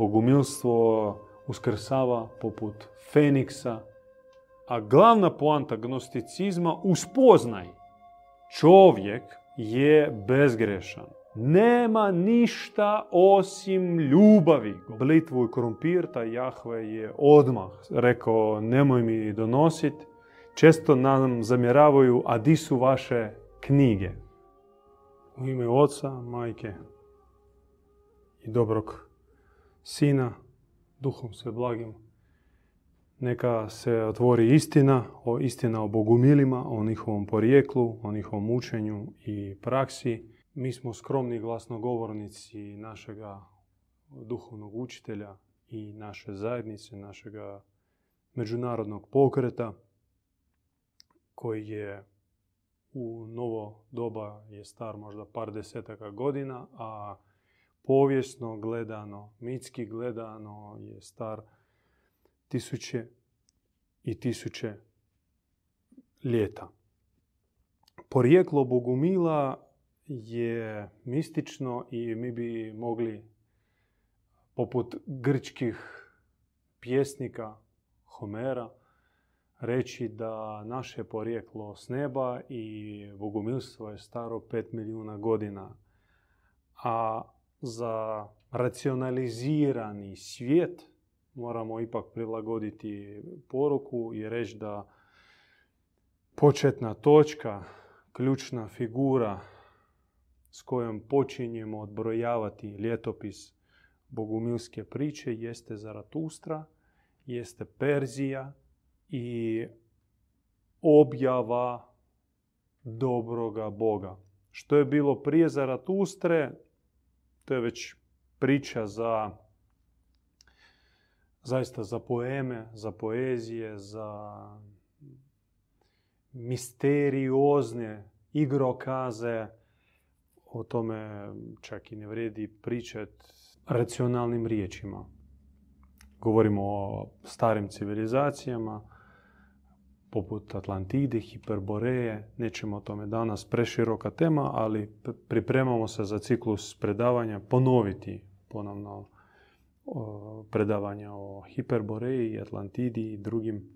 bogumilstvo uskrsava poput Feniksa, a glavna poanta gnosticizma uspoznaj. Čovjek je bezgrešan. Nema ništa osim ljubavi. Blitvu i krompirta Jahve je odmah rekao nemoj mi donosit. Često nam zamjeravaju, a di su vaše knjige? U ime oca, majke i dobrog sina, duhom sve blagim. Neka se otvori istina, o istina o bogumilima, o njihovom porijeklu, o njihovom učenju i praksi. Mi smo skromni glasnogovornici našega duhovnog učitelja i naše zajednice, našega međunarodnog pokreta koji je u novo doba je star možda par desetaka godina, a povijesno gledano, mitski gledano je star tisuće i tisuće ljeta. Porijeklo Bogumila je mistično i mi bi mogli poput grčkih pjesnika Homera reći da naše porijeklo s neba i bogumilstvo je staro 5 milijuna godina. A za racionalizirani svijet moramo ipak prilagoditi poruku i reći da početna točka, ključna figura s kojom počinjemo odbrojavati ljetopis bogumilske priče jeste Zaratustra, jeste Perzija i objava dobroga Boga. Što je bilo prije Zaratustre, to je već priča za zaista za poeme, za poezije, za misteriozne igrokaze. O tome čak i ne vredi pričati racionalnim riječima. Govorimo o starim civilizacijama, poput Atlantide, Hiperboreje. Nećemo o tome danas preširoka tema, ali pripremamo se za ciklus predavanja ponoviti ponovno predavanja o Hiperboreji, Atlantidi i drugim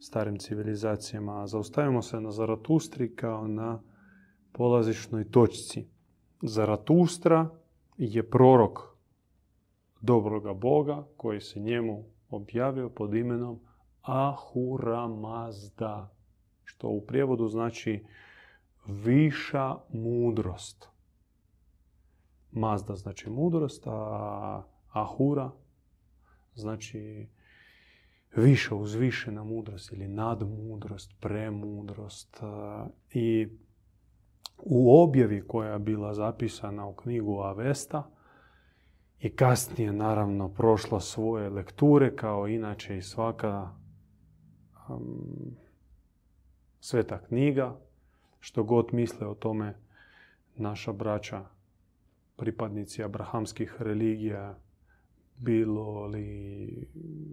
starim civilizacijama. Zaustavimo se na Zaratustri kao na polazišnoj točci. Zaratustra je prorok dobroga Boga koji se njemu objavio pod imenom Ahura Mazda, što u prijevodu znači viša mudrost. Mazda znači mudrost, a Ahura znači više uzvišena mudrost ili nadmudrost, premudrost. I u objavi koja je bila zapisana u knjigu Avesta i kasnije naravno prošla svoje lekture kao inače i svaka sveta knjiga, što god misle o tome naša braća, pripadnici abrahamskih religija, bilo li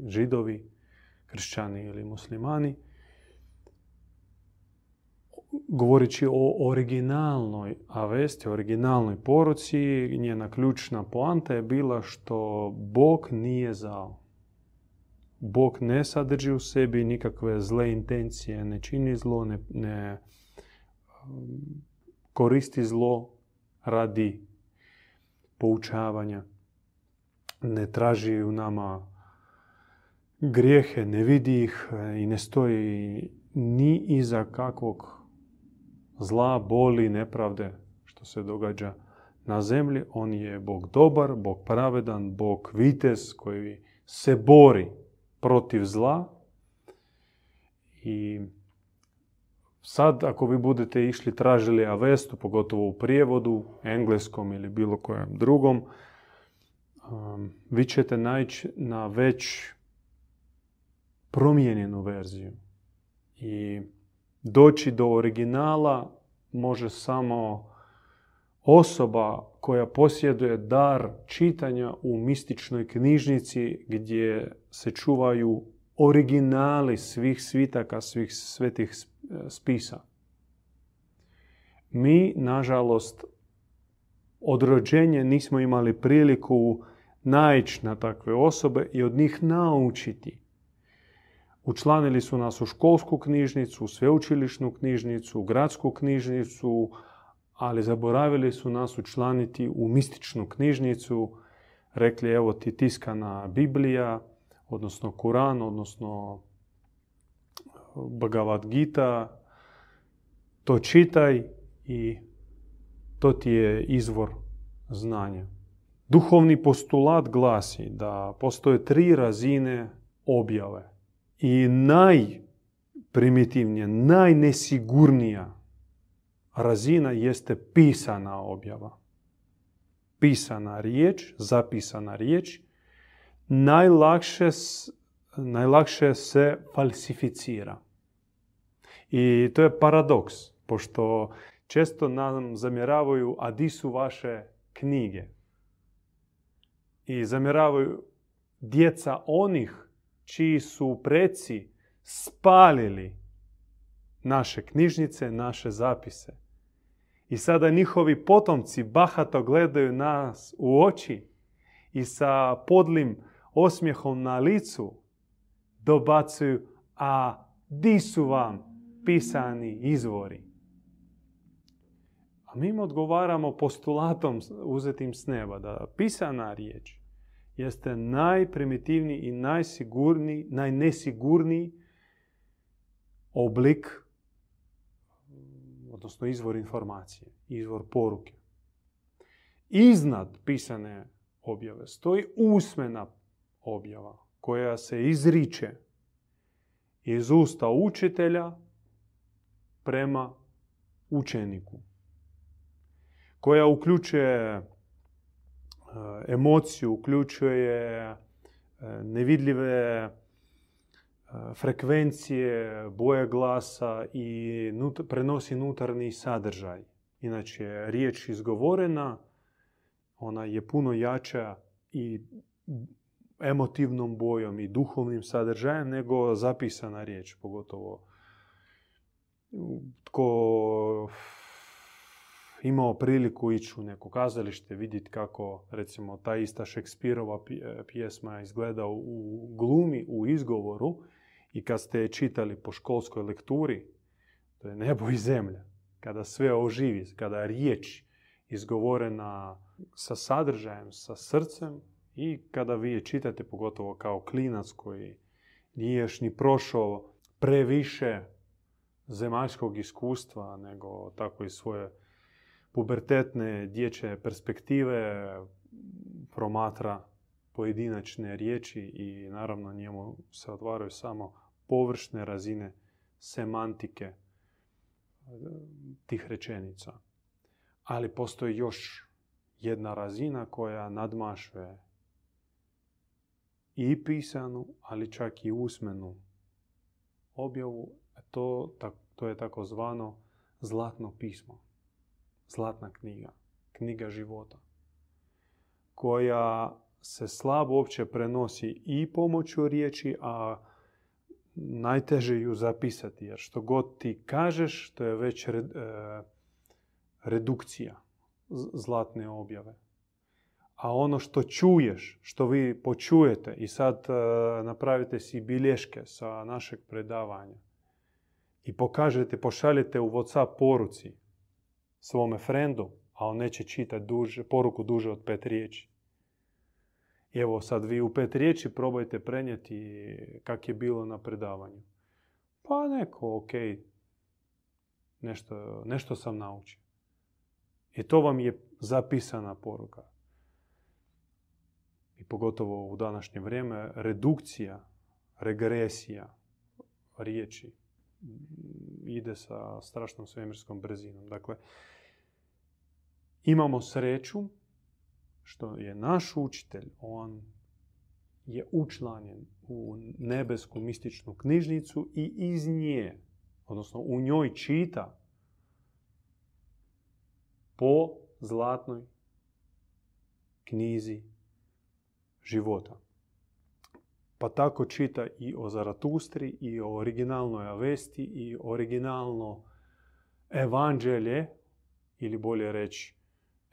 židovi, kršćani ili muslimani, govoreći o originalnoj avesti, originalnoj poruci, njena ključna poanta je bila što Bog nije zao. Bog ne sadrži u sebi nikakve zle intencije, ne čini zlo, ne, ne um, koristi zlo radi poučavanja, ne traži u nama grijehe, ne vidi ih i ne stoji ni iza kakvog zla, boli, nepravde što se događa na zemlji. On je Bog dobar, Bog pravedan, Bog vitez koji se bori protiv zla. I sad ako vi budete išli tražili Avestu, pogotovo u prijevodu, engleskom ili bilo kojem drugom, um, vi ćete naći na već promijenjenu verziju. I doći do originala može samo osoba koja posjeduje dar čitanja u mističnoj knjižnici gdje se čuvaju originali svih svitaka, svih svetih spisa. Mi, nažalost, od rođenja nismo imali priliku naići na takve osobe i od njih naučiti. Učlanili su nas u školsku knjižnicu, u sveučilišnu knjižnicu, u gradsku knjižnicu, ali zaboravili su nas učlaniti u mističnu knjižnicu. Rekli, evo ti tiskana Biblija, odnosno Kuran, odnosno Bhagavad Gita, to čitaj i to ti je izvor znanja. Duhovni postulat glasi da postoje tri razine objave. I najprimitivnija, najnesigurnija razina jeste pisana objava. Pisana riječ, zapisana riječ, najlakše, najlakše se falsificira. I to je paradoks, pošto često nam zamjeravaju, a di su vaše knjige? I zamjeravaju djeca onih čiji su preci spalili naše knjižnice, naše zapise. I sada njihovi potomci bahato gledaju nas u oči i sa podlim osmijehom na licu dobacuju, a di su vam pisani izvori? A mi im odgovaramo postulatom uzetim s neba, da pisana riječ jeste najprimitivniji i najsigurniji, najnesigurniji oblik, odnosno izvor informacije, izvor poruke. Iznad pisane objave stoji usmena objava koja se izriče iz usta učitelja prema učeniku. Koja uključuje E, emociju, uključuje e, nevidljive e, frekvencije, boje glasa i prenosi unutarnji sadržaj. Inače, riječ izgovorena, ona je puno jača i emotivnom bojom i duhovnim sadržajem nego zapisana riječ, pogotovo tko imao priliku ići u neko kazalište, vidjeti kako, recimo, ta ista Šekspirova pjesma izgleda u glumi, u izgovoru i kad ste je čitali po školskoj lekturi, to je nebo i zemlja. Kada sve oživi, kada je riječ izgovorena sa sadržajem, sa srcem i kada vi je čitate, pogotovo kao klinac koji nije još ni prošao previše zemaljskog iskustva, nego tako i svoje pubertetne dječje perspektive promatra pojedinačne riječi i naravno njemu se otvaraju samo površne razine semantike e, tih rečenica. Ali postoji još jedna razina koja nadmašuje i pisanu, ali čak i usmenu objavu. To, to je takozvano zlatno pismo zlatna knjiga, knjiga života, koja se slabo uopće prenosi i pomoću riječi, a najteže ju zapisati, jer što god ti kažeš, to je već e, redukcija zlatne objave. A ono što čuješ, što vi počujete i sad e, napravite si bilješke sa našeg predavanja i pokažete, pošaljete u WhatsApp poruci svome frendu, a on neće čitati duže, poruku duže od pet riječi. I evo sad vi u pet riječi probajte prenijeti kak je bilo na predavanju. Pa neko, ok, nešto, nešto sam naučio. I to vam je zapisana poruka. I pogotovo u današnje vrijeme redukcija, regresija riječi ide sa strašnom svemirskom brzinom. Dakle, imamo sreću što je naš učitelj, on je učlanjen u nebesku mističnu knjižnicu i iz nje, odnosno u njoj čita po zlatnoj knjizi života. Pa tako čita i o Zaratustri, i o originalnoj avesti, i originalno evanđelje, ili bolje reći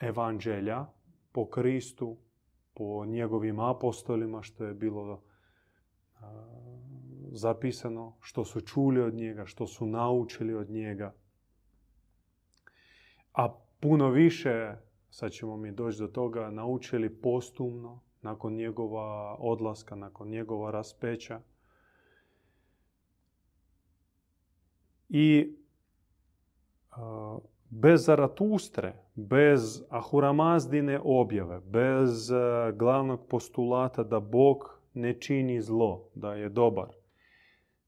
evanđelja po Kristu, po njegovim apostolima što je bilo zapisano, što su čuli od njega, što su naučili od njega. A puno više, sad ćemo mi doći do toga, naučili postumno, nakon njegova odlaska, nakon njegova raspeća. I bez Zaratustre, bez Ahuramazdine objave, bez glavnog postulata da Bog ne čini zlo, da je dobar,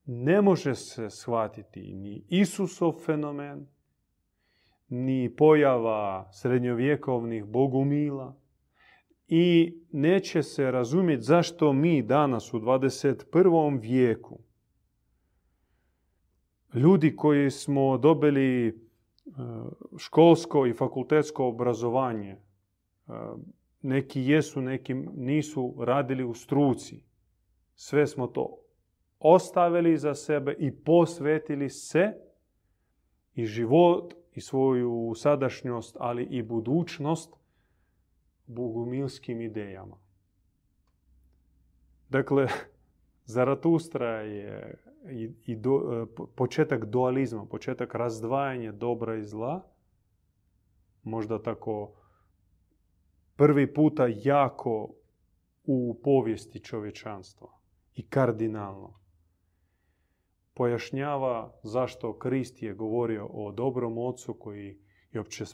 ne može se shvatiti ni Isusov fenomen, ni pojava srednjovjekovnih bogumila i neće se razumjeti zašto mi danas u 21. vijeku ljudi koji smo dobili e, školsko i fakultetsko obrazovanje, e, neki jesu, neki nisu radili u struci. Sve smo to ostavili za sebe i posvetili se i život i svoju sadašnjost, ali i budućnost bogumilskim idejama. Dakle, Zaratustra je i, do, početak dualizma, početak razdvajanja dobra i zla, možda tako prvi puta jako u povijesti čovječanstva i kardinalno. Pojašnjava zašto Krist je govorio o dobrom ocu koji je opće,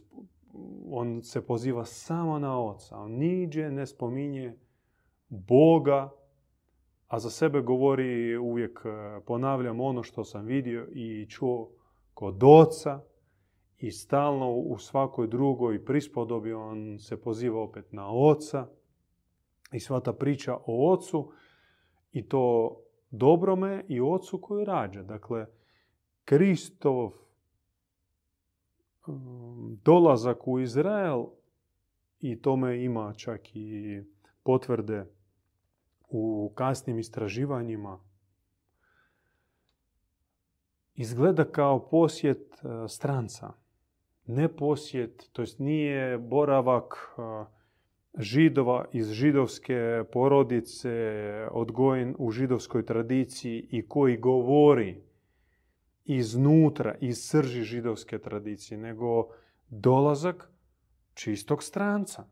on se poziva samo na oca. On niđe ne spominje Boga, a za sebe govori uvijek, e, ponavljam ono što sam vidio i čuo kod oca i stalno u svakoj drugoj prispodobi on se poziva opet na oca i sva ta priča o ocu i to dobrome i ocu koji rađa. Dakle, Kristov dolazak u Izrael i tome ima čak i potvrde u kasnim istraživanjima izgleda kao posjet e, stranca. Ne posjet, to jest nije boravak e, židova iz židovske porodice, odgojen u židovskoj tradiciji i koji govori iznutra, iz srži židovske tradicije, nego dolazak čistog stranca.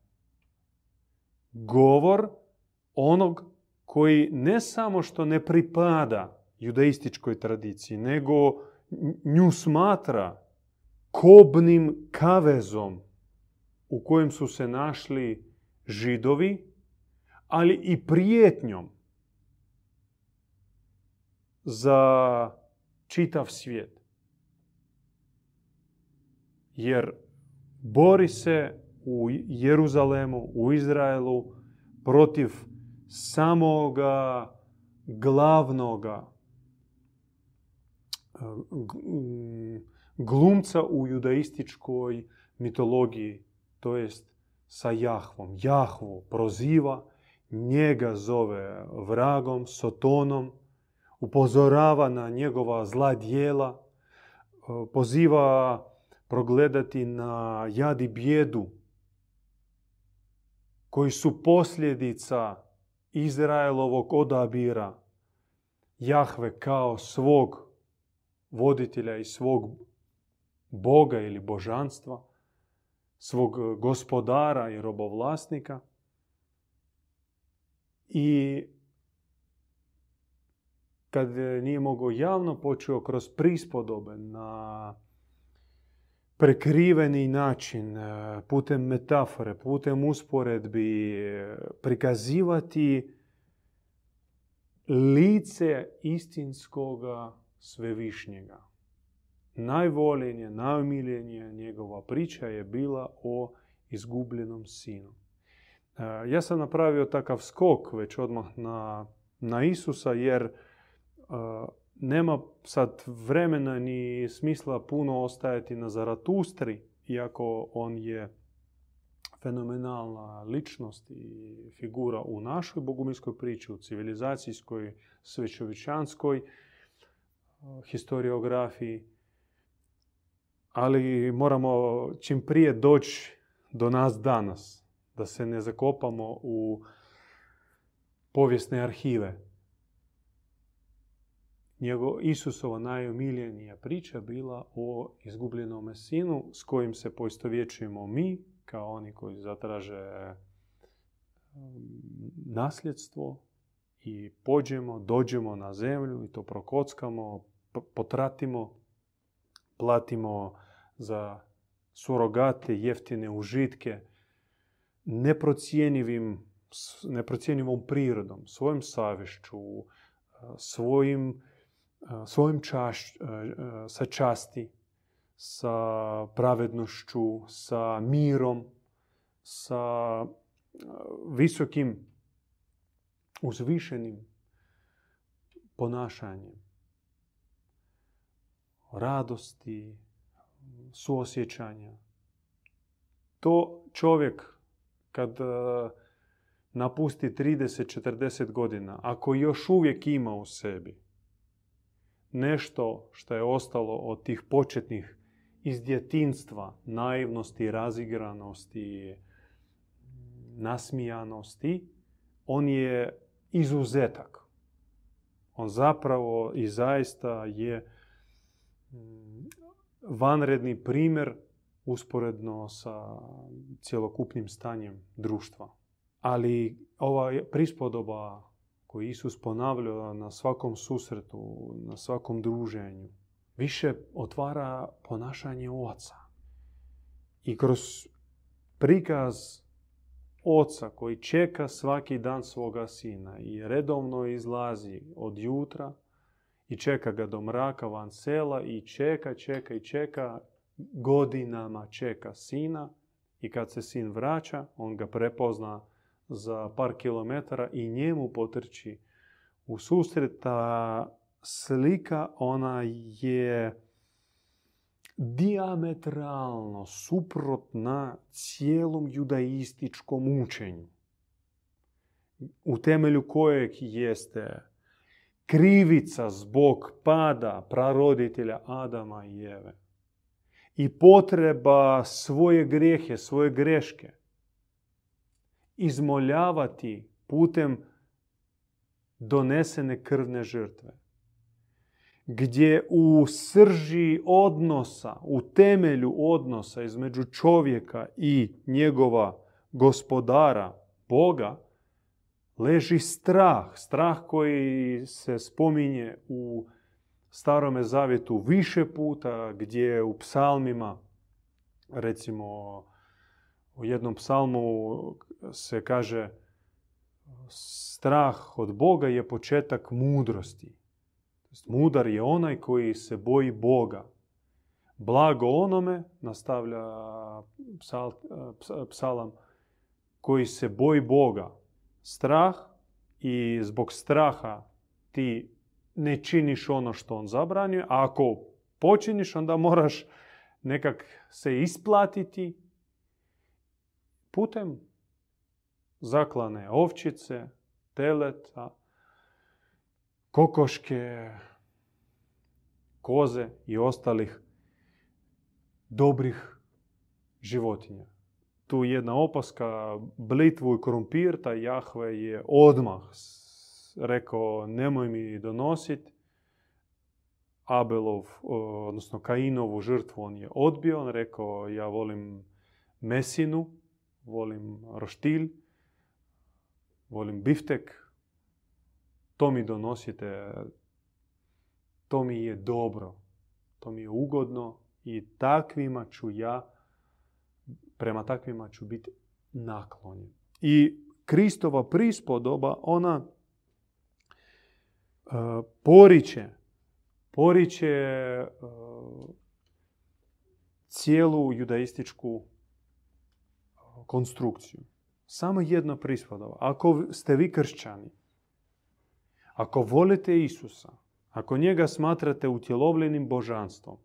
Govor onog koji ne samo što ne pripada judaističkoj tradiciji, nego nju smatra kobnim kavezom u kojem su se našli židovi, ali i prijetnjom za čitav svijet. Jer bori se u Jeruzalemu, u Izraelu protiv samoga glavnoga e, glumca u judaističkoj mitologiji, to jest sa Jahvom. Jahvu proziva, njega zove vragom, sotonom, upozorava na njegova zla dijela, e, poziva progledati na jadi bjedu koji su posljedica Izraelovog odabira Jahve kao svog voditelja i svog Boga ili božanstva, svog gospodara i robovlasnika. I kad nije mogao javno, počeo kroz prispodobe na prekriveni način, e, putem metafore, putem usporedbi, e, prikazivati lice istinskoga svevišnjega. Najvoljenje, najomiljenije njegova priča je bila o izgubljenom sinu. E, ja sam napravio takav skok već odmah na, na Isusa jer nema sad vremena ni smisla puno ostajati na Zaratustri, iako on je fenomenalna ličnost i figura u našoj bogumilskoj priči, u civilizacijskoj, svećovičanskoj historiografiji. Ali moramo čim prije doći do nas danas. Da se ne zakopamo u povijesne arhive. Njego, Isusova najomiljenija priča bila o izgubljenom sinu s kojim se poistovjećujemo mi, kao oni koji zatraže nasljedstvo i pođemo, dođemo na zemlju i to prokockamo, potratimo, platimo za surogate, jeftine užitke, neprocijenivim, neprocijenjivom prirodom, svojim savješću, svojim, svojim čaš, sa časti, sa pravednošću, sa mirom, sa visokim, uzvišenim ponašanjem, radosti, suosjećanja. To čovjek kad napusti 30-40 godina, ako još uvijek ima u sebi nešto što je ostalo od tih početnih iz djetinstva, naivnosti, razigranosti, nasmijanosti, on je izuzetak. On zapravo i zaista je mm, vanredni primjer usporedno sa cjelokupnim stanjem društva. Ali ova prispodoba koju Isus ponavlja na svakom susretu, na svakom druženju, više otvara ponašanje oca. I kroz prikaz oca koji čeka svaki dan svoga sina i redovno izlazi od jutra i čeka ga do mraka van sela i čeka, čeka i čeka, godinama čeka sina i kad se sin vraća, on ga prepozna za par kilometara i njemu potrči u susret. Ta slika, ona je diametralno suprotna cijelom judaističkom učenju, u temelju kojeg jeste krivica zbog pada praroditelja Adama i Jeve i potreba svoje grijehe, svoje greške izmoljavati putem donesene krvne žrtve gdje u srži odnosa, u temelju odnosa između čovjeka i njegova gospodara, Boga, leži strah. Strah koji se spominje u Starome zavjetu više puta, gdje u psalmima, recimo u jednom psalmu se kaže strah od Boga je početak mudrosti. Mudar je onaj koji se boji Boga. Blago onome, nastavlja psal, psalam, koji se boji Boga. Strah i zbog straha ti ne činiš ono što on zabranjuje, a ako počiniš onda moraš nekak se isplatiti putem zaklane ovčice, teleta, kokoške, koze i ostalih dobrih životinja. Tu jedna opaska, blitvu i krumpir, taj Jahve je odmah rekao nemoj mi donositi. Abelov, odnosno Kainovu žrtvu on je odbio. On rekao ja volim mesinu, volim roštilj, volim biftek, to mi donosite, to mi je dobro, to mi je ugodno i takvima ću ja, prema takvima ću biti naklonjen. I Kristova prispodoba, ona uh, poriče, poriče uh, cijelu judaističku konstrukciju. Samo jedna prispodoba. Ako ste vi kršćani, ako volite Isusa, ako njega smatrate utjelovljenim božanstvom,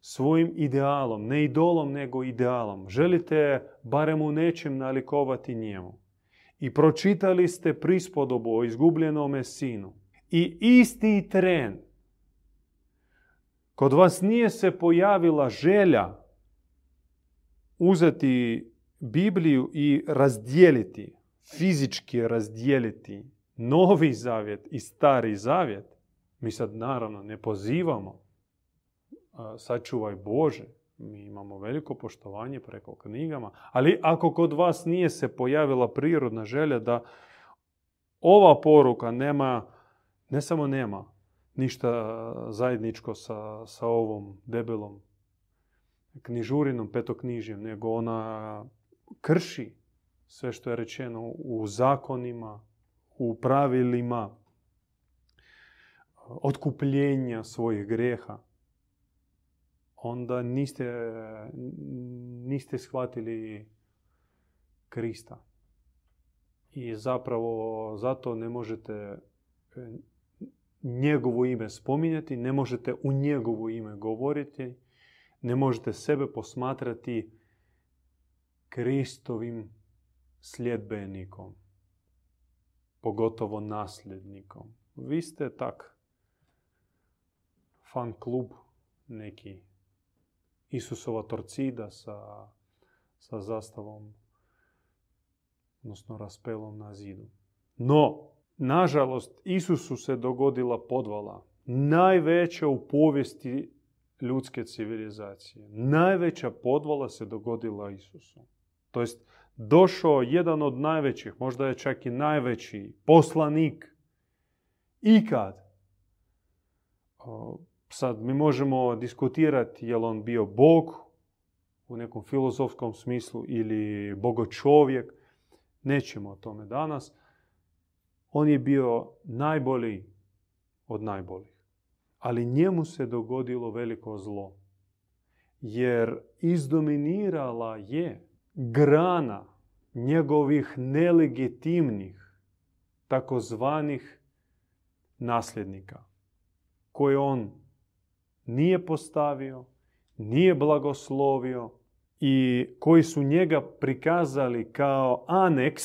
svojim idealom, ne idolom, nego idealom, želite barem u nečem nalikovati njemu i pročitali ste prispodobu o izgubljenome sinu i isti tren kod vas nije se pojavila želja uzeti Bibliju i razdijeliti, fizički razdijeliti novi zavjet i stari zavjet, mi sad naravno ne pozivamo sačuvaj Bože, mi imamo veliko poštovanje preko knjigama, ali ako kod vas nije se pojavila prirodna želja da ova poruka nema, ne samo nema ništa zajedničko sa, sa ovom debelom knjižurinom, petoknjižjem, nego ona krši sve što je rečeno u zakonima, u pravilima otkupljenja svojih greha, onda niste, niste shvatili Krista. I zapravo zato ne možete e, njegovo ime spominjati, ne možete u njegovo ime govoriti, ne možete sebe posmatrati Kristovim sljedbenikom, pogotovo nasljednikom. Vi ste tak fan klub neki Isusova torcida sa, sa zastavom, odnosno raspelom na zidu. No, nažalost, Isusu se dogodila podvala. Najveća u povijesti ljudske civilizacije. Najveća podvala se dogodila Isusu. To jest, došao jedan od najvećih, možda je čak i najveći poslanik ikad. Sad mi možemo diskutirati je on bio Bog u nekom filozofskom smislu ili bogočovjek. Nećemo o tome danas. On je bio najbolji od najboljih. Ali njemu se dogodilo veliko zlo. Jer izdominirala je grana njegovih nelegitimnih, takozvanih nasljednika, koje on nije postavio, nije blagoslovio i koji su njega prikazali kao aneks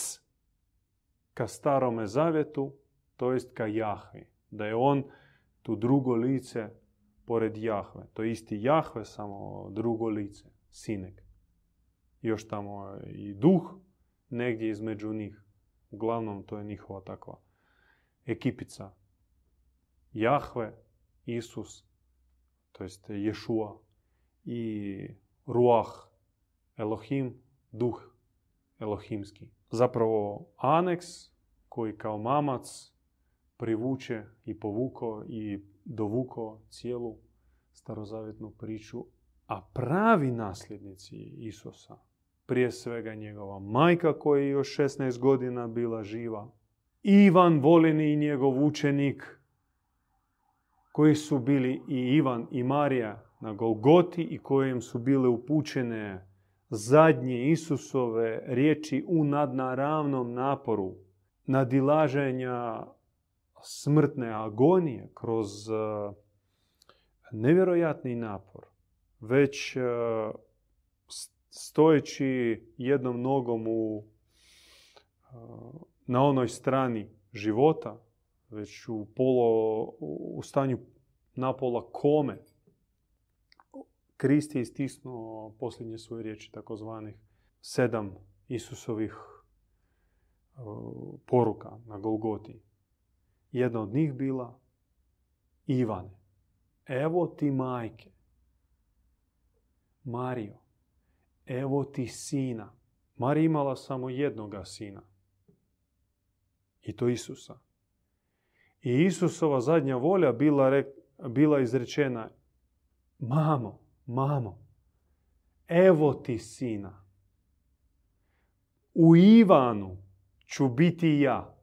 ka starome zavjetu, to jest ka Jahvi. Da je on tu drugo lice pored Jahve. To je isti Jahve, samo drugo lice, sinek. Još tamo i duh negdje između njih. Uglavnom to je njihova takva ekipica. Jahve, Isus, to jest Ješua i Ruah, Elohim, duh Elohimski. Zapravo aneks koji kao mamac privuče i povuko i dovuko cijelu starozavjetnu priču, a pravi nasljednici Isusa, prije svega njegova majka koja je još 16 godina bila živa, Ivan voleni i njegov učenik, koji su bili i Ivan i Marija na Golgoti i kojem su bile upućene zadnje Isusove riječi u nadnaravnom naporu nadilaženja smrtne agonije kroz e, nevjerojatni napor, već e, stojeći jednom nogom u, na onoj strani života, već u, polo, u stanju napola kome. Krist je istisnuo posljednje svoje riječi, takozvanih sedam Isusovih poruka na Golgoti. Jedna od njih bila Ivane. Evo ti majke. Mario. Evo ti sina. Marija imala samo jednoga sina. I to Isusa. I Isusova zadnja volja bila, bila izrečena Mamo, mamo, evo ti sina. U Ivanu ću biti ja.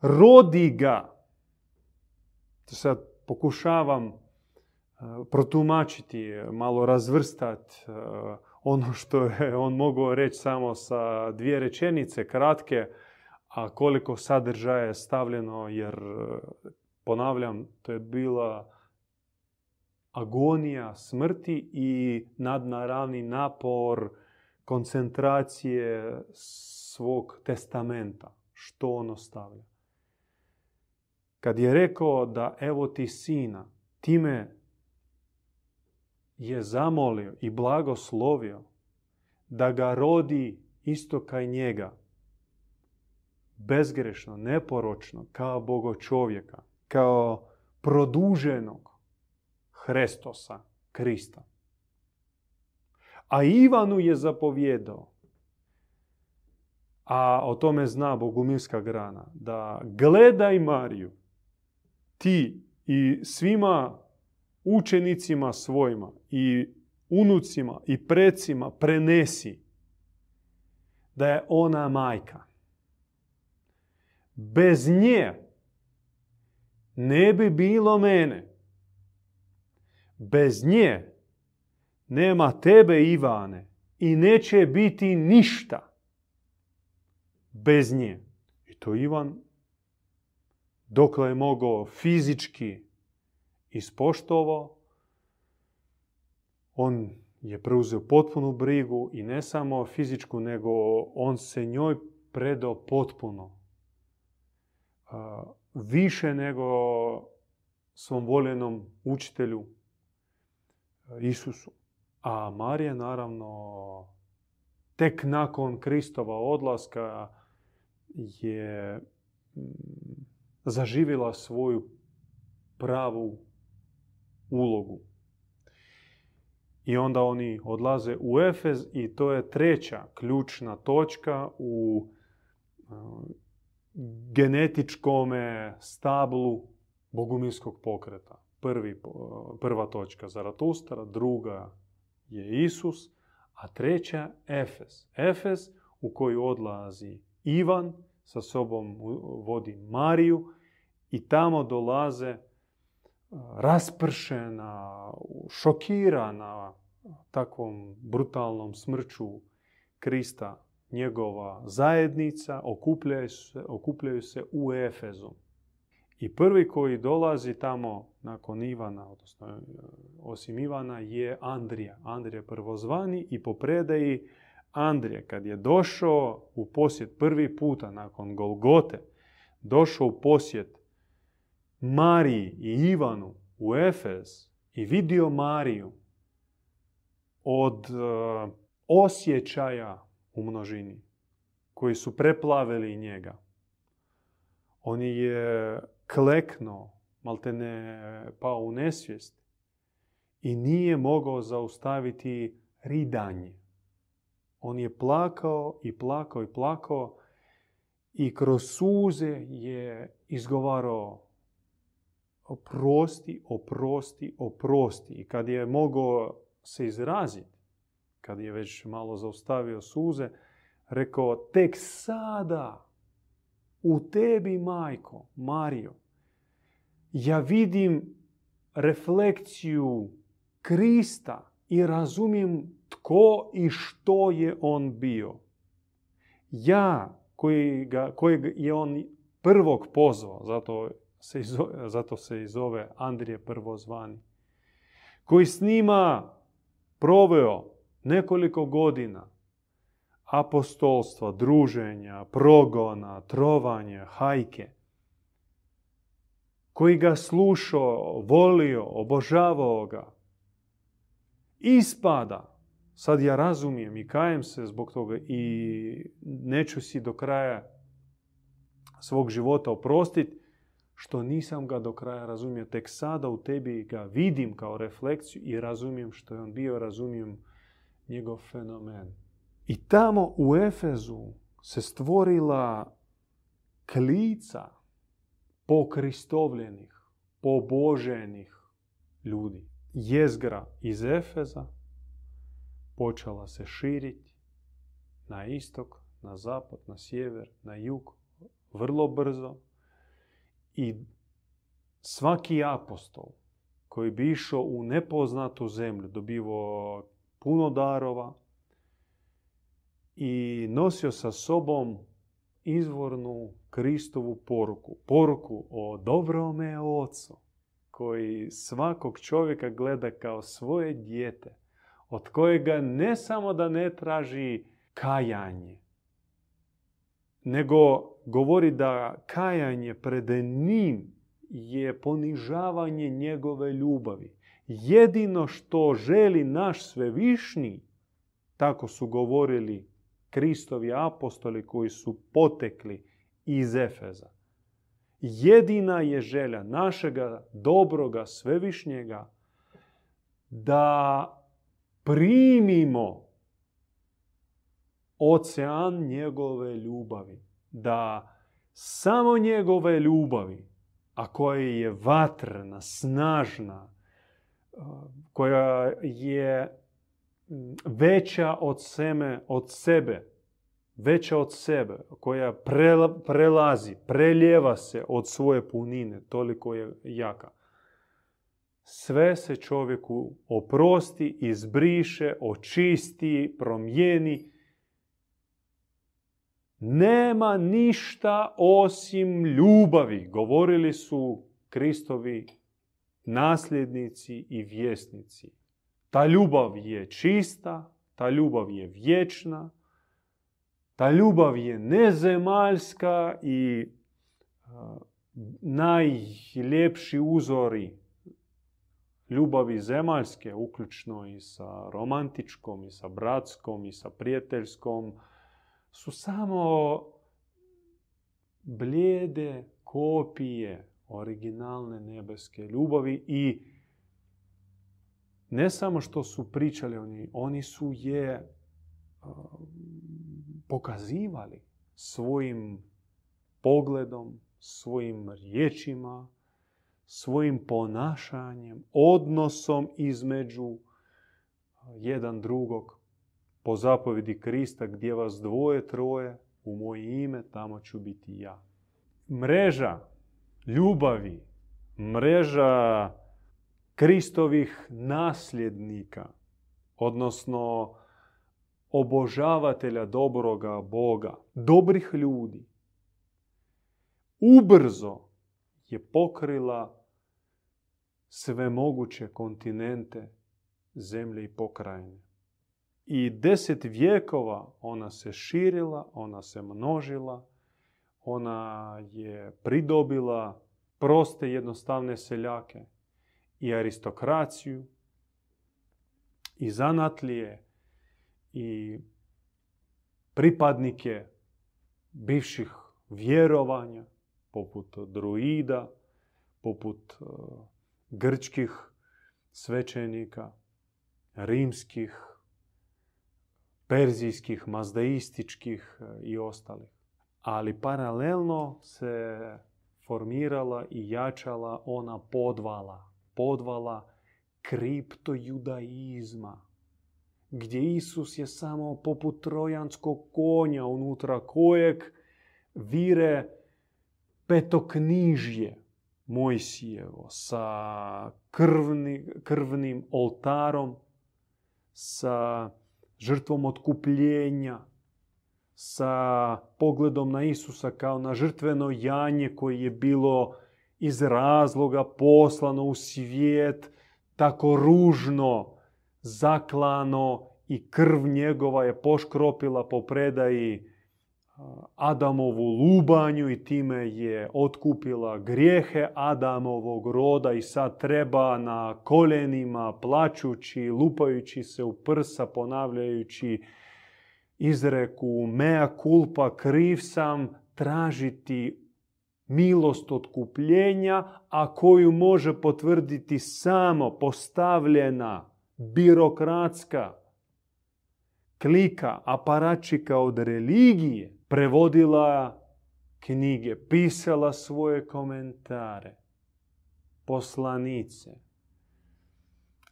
Rodi ga. Sad pokušavam protumačiti, malo razvrstati e, ono što je on mogao reći samo sa dvije rečenice kratke, a koliko sadržaja je stavljeno, jer ponavljam, to je bila agonija smrti i nadnaravni napor koncentracije svog testamenta, što on ostavlja. Kad je rekao da evo ti sina, time je zamolio i blagoslovio da ga rodi isto kaj njega. Bezgrešno, neporočno, kao Bogo čovjeka, kao produženog Hrestosa, Krista. A Ivanu je zapovjedao, a o tome zna Bogumilska grana, da gledaj Mariju, ti i svima učenicima svojima i unucima i precima prenesi da je ona majka. Bez nje ne bi bilo mene. Bez nje nema tebe Ivane i neće biti ništa bez nje. I to Ivan dokle je mogao fizički ispoštovao, on je preuzeo potpunu brigu i ne samo fizičku, nego on se njoj predao potpuno. Više nego svom voljenom učitelju Isusu. A Marija naravno tek nakon Kristova odlaska je zaživjela svoju pravu ulogu. I onda oni odlaze u Efez i to je treća ključna točka u genetičkom stablu bogumilskog pokreta. Prvi, prva točka Zaratustra, druga je Isus, a treća Efes. Efes u koji odlazi Ivan, sa sobom vodi Mariju i tamo dolaze raspršena, šokirana takvom brutalnom smrću Krista njegova zajednica, okupljaju se, okupljaju se u Efezu. I prvi koji dolazi tamo nakon Ivana, odnosno e, osim Ivana, je Andrija. Andrija prvozvani i po predaji Andrija kad je došao u posjet prvi puta nakon Golgote, došao u posjet Mariji i Ivanu u Efes i vidio Mariju od e, osjećaja u množini koji su preplavili njega. On je kleknuo, malte ne pao u nesvijest i nije mogao zaustaviti ridanje. On je plakao i plakao i plakao i kroz suze je izgovarao oprosti, oprosti, oprosti. I kad je mogao se izraziti, kad je već malo zaustavio suze, rekao tek sada u tebi, majko, Mario, ja vidim reflekciju Krista i razumijem tko i što je on bio. Ja, koji, ga, je on prvog pozvao, zato se, zove, zato se i zove Andrije prvozvani, koji s njima proveo nekoliko godina apostolstva, druženja, progona, trovanja, hajke, koji ga slušao, volio, obožavao ga, ispada, sad ja razumijem i kajem se zbog toga i neću si do kraja svog života oprostiti, što nisam ga do kraja razumio. Tek sada u tebi ga vidim kao refleksiju i razumijem što je on bio, razumijem njegov fenomen. I tamo u Efezu se stvorila klica pokristovljenih, poboženih ljudi. Jezgra iz Efeza počela se širiti na istok, na zapad, na sjever, na jug, vrlo brzo. I svaki apostol koji bi išao u nepoznatu zemlju, dobivo puno darova i nosio sa sobom izvornu Kristovu poruku. Poruku o dobrome ocu koji svakog čovjeka gleda kao svoje dijete, od kojega ne samo da ne traži kajanje, nego govori da kajanje pred njim je ponižavanje njegove ljubavi. Jedino što želi naš svevišnji Tako su govorili Kristovi apostoli koji su potekli iz Efeza. Jedina je želja našega dobroga svevišnjega da primimo ocean njegove ljubavi. Da samo njegove ljubavi, a koja je vatrna, snažna, koja je veća od seme, od sebe, veća od sebe, koja prelazi, preljeva se od svoje punine, toliko je jaka. Sve se čovjeku oprosti, izbriše, očisti, promijeni. Nema ništa osim ljubavi, govorili su Kristovi nasljednici i vjesnici. Ta ljubav je čista, ta ljubav je vječna, ta ljubav je nezemaljska i najljepši uzori ljubavi zemaljske, uključno i sa romantičkom, i sa bratskom, i sa prijateljskom, su samo blijede kopije originalne nebeske ljubavi i ne samo što su pričali oni, oni su je pokazivali svojim pogledom, svojim riječima, svojim ponašanjem, odnosom između jedan drugog po zapovjedi Krista gdje vas dvoje, troje u moje ime, tamo ću biti ja. Mreža ljubavi, mreža Kristovih nasljednika, odnosno obožavatelja dobroga Boga, dobrih ljudi, ubrzo je pokrila sve moguće kontinente, zemlje i pokrajine. I deset vijekova ona se širila, ona se množila, ona je pridobila proste jednostavne seljake i aristokraciju i zanatlije i pripadnike bivših vjerovanja poput druida, poput e, grčkih svećenika, rimskih, perzijskih, mazdaističkih e, i ostalih. Ali paralelno se formirala i jačala ona podvala, podvala kriptojudaizma, gdje Isus je samo poput trojanskog konja unutra kojeg vire petoknižje Mojsijevo sa krvni, krvnim oltarom, sa žrtvom otkupljenja, sa pogledom na Isusa kao na žrtveno janje koje je bilo iz razloga poslano u svijet tako ružno, zaklano i krv njegova je poškropila po predaji Adamovu lubanju i time je otkupila grijehe Adamovog roda i sad treba na koljenima, plaćući, lupajući se u prsa, ponavljajući izreku mea culpa, kriv sam, tražiti milost otkupljenja, a koju može potvrditi samo postavljena birokratska klika, aparačika od religije, prevodila knjige, pisala svoje komentare, poslanice,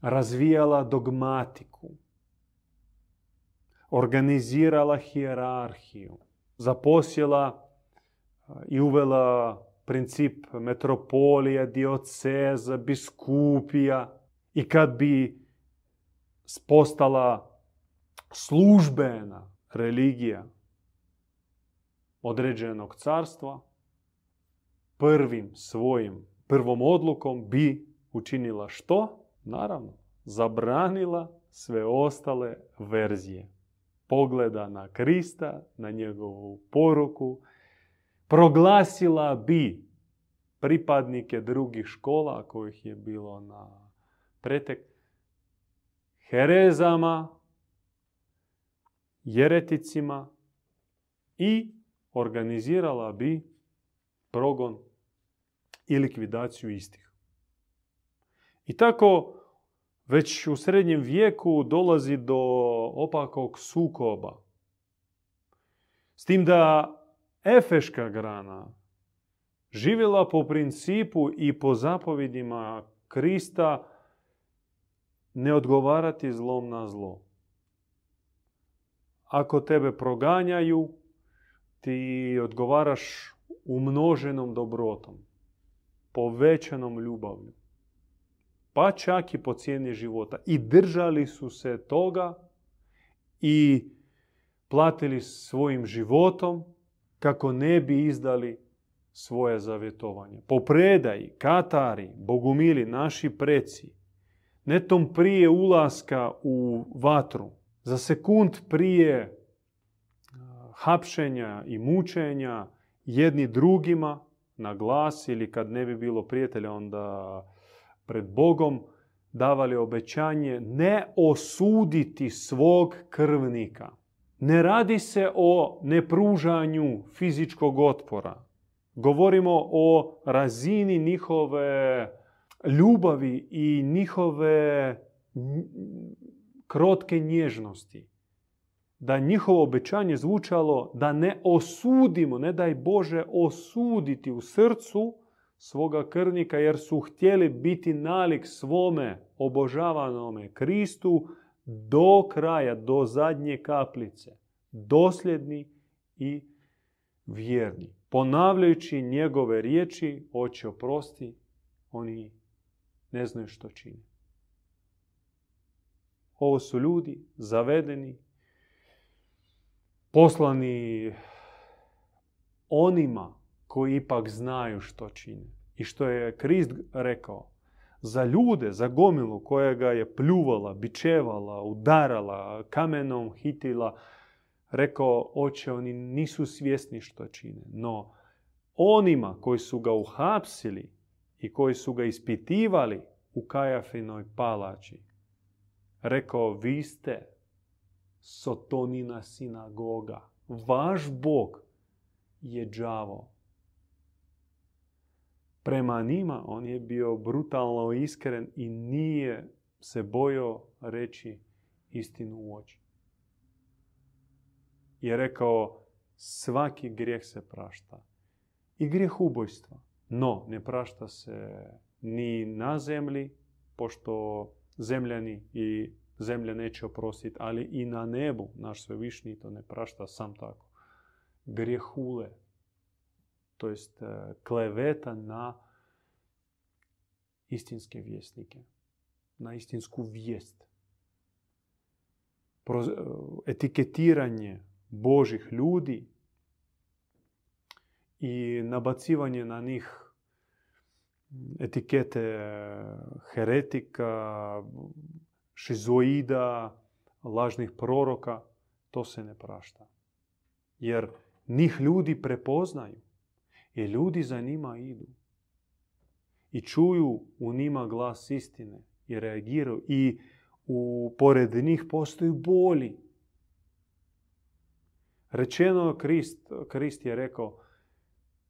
razvijala dogmatiku, organizirala hijerarhiju, zaposjela i uvela princip metropolija, dioceza, biskupija. I kad bi postala službena religija određenog carstva, prvim svojim, prvom odlukom bi učinila što? Naravno, zabranila sve ostale verzije. Pogleda na Krista, na njegovu poruku, proglasila bi pripadnike drugih škola kojih je bilo na pretek herezama jereticima i organizirala bi progon i likvidaciju istih. I tako već u srednjem vijeku dolazi do opakog sukoba. S tim da Efeška grana živjela po principu i po zapovjedima Krista ne odgovarati zlom na zlo. Ako tebe proganjaju, ti odgovaraš umnoženom dobrotom, povećanom ljubavlju, pa čak i po cijeni života. I držali su se toga i platili svojim životom kako ne bi izdali svoje zavjetovanje. Po predaji, Katari, Bogumili, naši preci, netom prije ulaska u vatru, za sekund prije hapšenja i mučenja jedni drugima na glas ili kad ne bi bilo prijatelja onda pred Bogom davali obećanje ne osuditi svog krvnika. Ne radi se o nepružanju fizičkog otpora. Govorimo o razini njihove ljubavi i njihove krotke nježnosti. Da njihovo obećanje zvučalo da ne osudimo, ne daj Bože osuditi u srcu svoga krvnika jer su htjeli biti nalik svome obožavanome Kristu do kraja, do zadnje kaplice. Dosljedni i vjerni. Ponavljajući njegove riječi, oče oprosti, oni ne znaju što čini. Ovo su ljudi zavedeni, poslani onima koji ipak znaju što čine. I što je Krist rekao, za ljude, za gomilu koja ga je pljuvala, bičevala, udarala, kamenom hitila, rekao, oče, oni nisu svjesni što čine. No, onima koji su ga uhapsili i koji su ga ispitivali u Kajafinoj palači, rekao, vi ste Sotonina sinagoga. Vaš Bog je đavo. Prema njima on je bio brutalno iskren i nije se bojao reći istinu u oči. Je rekao, svaki grijeh se prašta. I grijeh ubojstva. No, ne prašta se ni na zemlji, pošto zemljani i zemlja neće oprostiti, ali i na nebu naš svevišnji to ne prašta sam tako. Grijehule, to jest e, kleveta na istinske vjesnike, na istinsku vijest. E, etiketiranje Božih ljudi i nabacivanje na njih etikete heretika, šizoida, lažnih proroka, to se ne prašta. Jer njih ljudi prepoznaju i ljudi za njima idu. I čuju u njima glas istine i reagiraju. I u, pored njih postoji boli. Rečeno Krist, Krist je rekao,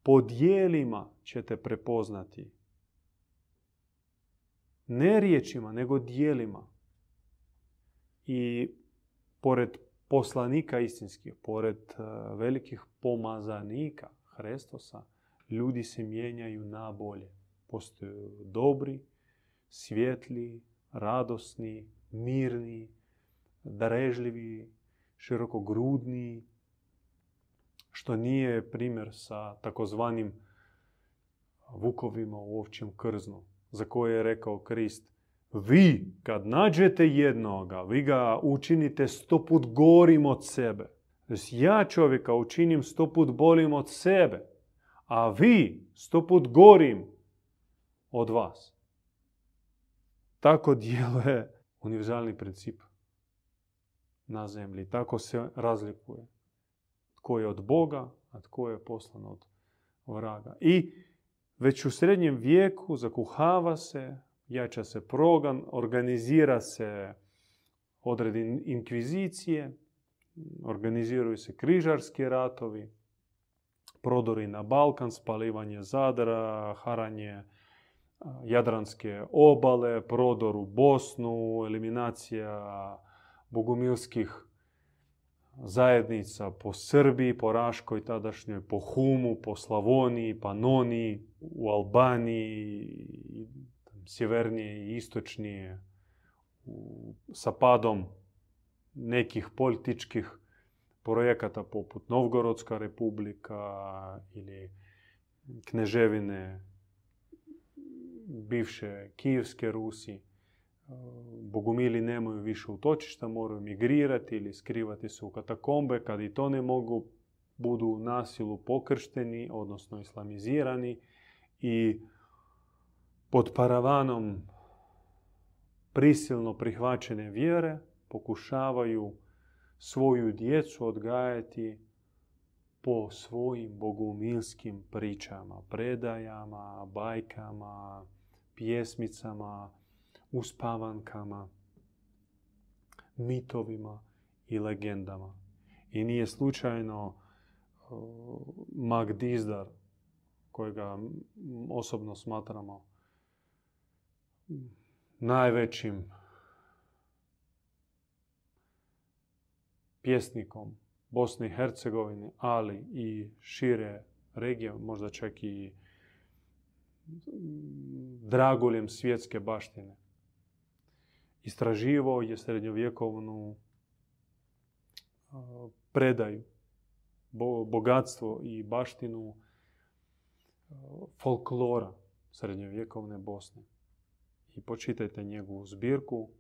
po dijelima ćete prepoznati. Ne riječima, nego dijelima. I pored poslanika istinskih, pored e, velikih pomazanika Hristosa, ljudi se mijenjaju na bolje. Postoju dobri, svjetli, radosni, mirni, darežljivi, širokogrudni, što nije primjer sa takozvanim vukovima u ovčjem krznu, za koje je rekao Krist, vi kad nađete jednoga, vi ga učinite sto put gorim od sebe. Ja čovjeka učinim sto put bolim od sebe, a vi sto put gorim od vas. Tako djeluje univerzalni princip na zemlji. Tako se razlikuje. Tko je od Boga, a tko je poslan od vraga. I već u srednjem vijeku zakuhava se jača se progan, organizira se odredi inkvizicije organiziraju se križarski ratovi, prodori na Balkan, spalivanje Zadra, haranje Jadranske obale, prodor u Bosnu, eliminacija bogumilskih zajednica po Srbiji, po Raškoj tadašnjoj, po Humu, po Slavoniji, Panoniji, u Albaniji, sjevernije i istočnije, sa padom nekih političkih projekata poput Novgorodska republika ili kneževine bivše Kijevske Rusi. Bogumili nemaju više utočišta, moraju migrirati ili skrivati se u katakombe. Kad i to ne mogu, budu nasilu pokršteni, odnosno islamizirani i pod paravanom prisilno prihvaćene vjere pokušavaju svoju djecu odgajati po svojim bogumilskim pričama, predajama, bajkama, pjesmicama, uspavankama, mitovima i legendama. I nije slučajno Mag Dizdar, kojega osobno smatramo najvećim pjesnikom Bosne i Hercegovine, ali i šire regije, možda čak i draguljem svjetske baštine. Istraživao je srednjovjekovnu predaju, bogatstvo i baštinu folklora srednjovjekovne Bosne. I počitajte njegovu zbirku.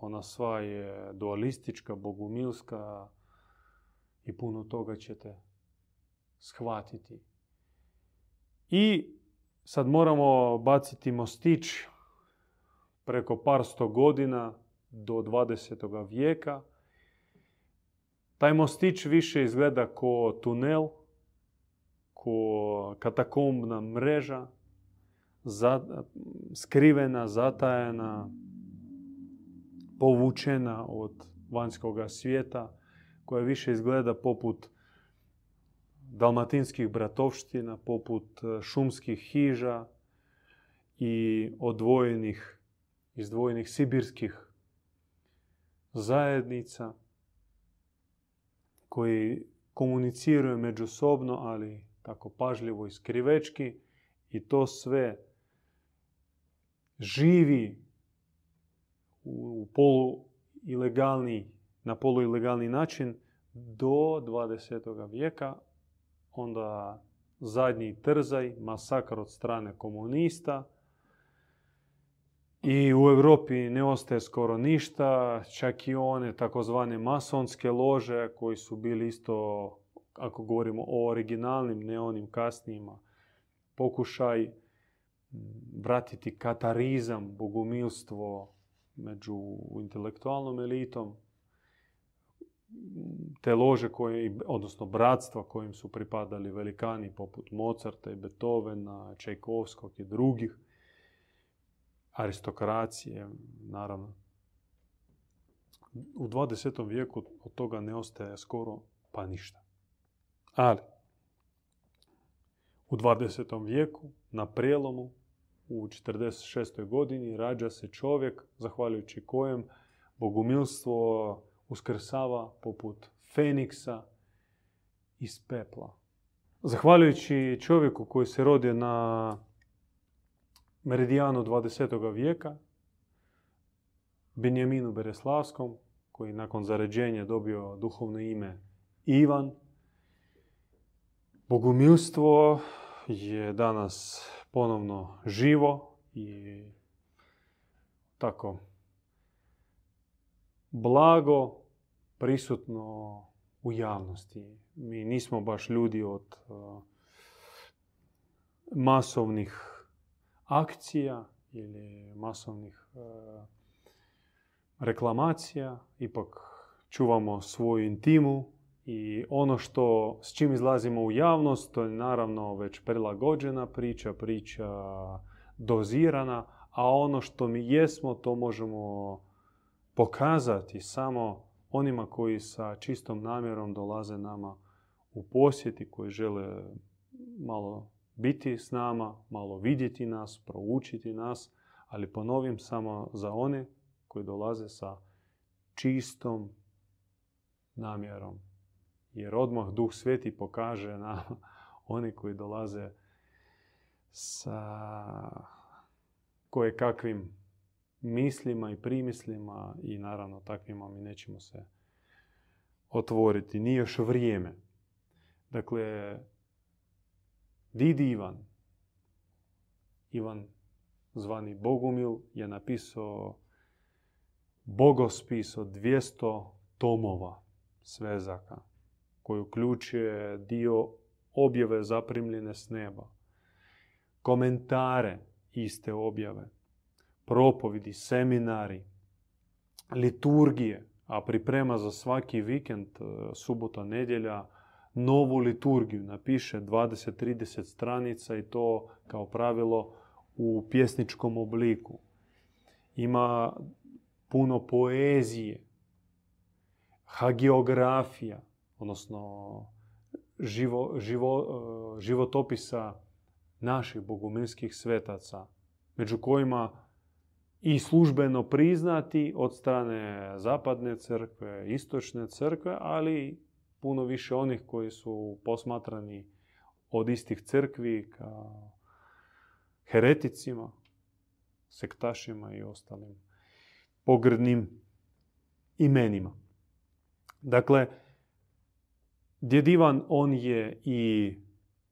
Ona sva je dualistička, bogumilska i puno toga ćete shvatiti. I sad moramo baciti mostić preko par sto godina do 20. vijeka. Taj mostić više izgleda ko tunel, ko katakombna mreža, skrivena, zatajena, povučena od vanjskog svijeta, koja više izgleda poput dalmatinskih bratovština, poput e, šumskih hiža i odvojenih, izdvojenih sibirskih zajednica koji komuniciraju međusobno, ali tako pažljivo i skrivečki i to sve živi u polu ilegalni, na polu ilegalni način do 20. vijeka onda zadnji trzaj, masakr od strane komunista. I u Europi ne ostaje skoro ništa, čak i one takozvane masonske lože koji su bili isto, ako govorimo o originalnim, ne onim kasnijima, pokušaj vratiti katarizam, bogumilstvo među intelektualnom elitom, te lože koje, odnosno bratstva kojim su pripadali velikani poput Mozarta i Beethovena, Čajkovskog i drugih, aristokracije, naravno. U 20. vijeku od toga ne ostaje skoro pa ništa. Ali, u 20. vijeku, na prijelomu, u 46. godini, rađa se čovjek, zahvaljujući kojem bogumilstvo uskrsava poput Feniksa iz pepla. Zahvaljujući čovjeku koji se rodio na meridijanu 20. vijeka, Benjaminu Bereslavskom, koji nakon zaređenja dobio duhovno ime Ivan, Bogumilstvo je danas ponovno živo i tako blago prisutno u javnosti. Mi nismo baš ljudi od uh, masovnih akcija ili masovnih uh, reklamacija. Ipak čuvamo svoju intimu i ono što s čim izlazimo u javnost, to je naravno već prilagođena priča, priča dozirana, a ono što mi jesmo, to možemo pokazati samo onima koji sa čistom namjerom dolaze nama u posjeti, koji žele malo biti s nama, malo vidjeti nas, proučiti nas, ali ponovim samo za one koji dolaze sa čistom namjerom. Jer odmah Duh Sveti pokaže na oni koji dolaze sa koje kakvim mislima i primislima i naravno takvima mi nećemo se otvoriti. Nije još vrijeme. Dakle, Didi Ivan, Ivan zvani Bogumil, je napisao bogospis od 200 tomova svezaka koji uključuje dio objave zaprimljene s neba, komentare iste objave, propovidi, seminari, liturgije, a priprema za svaki vikend, e, subota, nedjelja, novu liturgiju. Napiše 20-30 stranica i to kao pravilo u pjesničkom obliku. Ima puno poezije, hagiografija, odnosno živo, živo, e, životopisa naših bogumilskih svetaca, među kojima i službeno priznati od strane zapadne crkve, istočne crkve, ali puno više onih koji su posmatrani od istih crkvi kao hereticima, sektašima i ostalim pogrdnim imenima. Dakle, Djed Ivan, on je i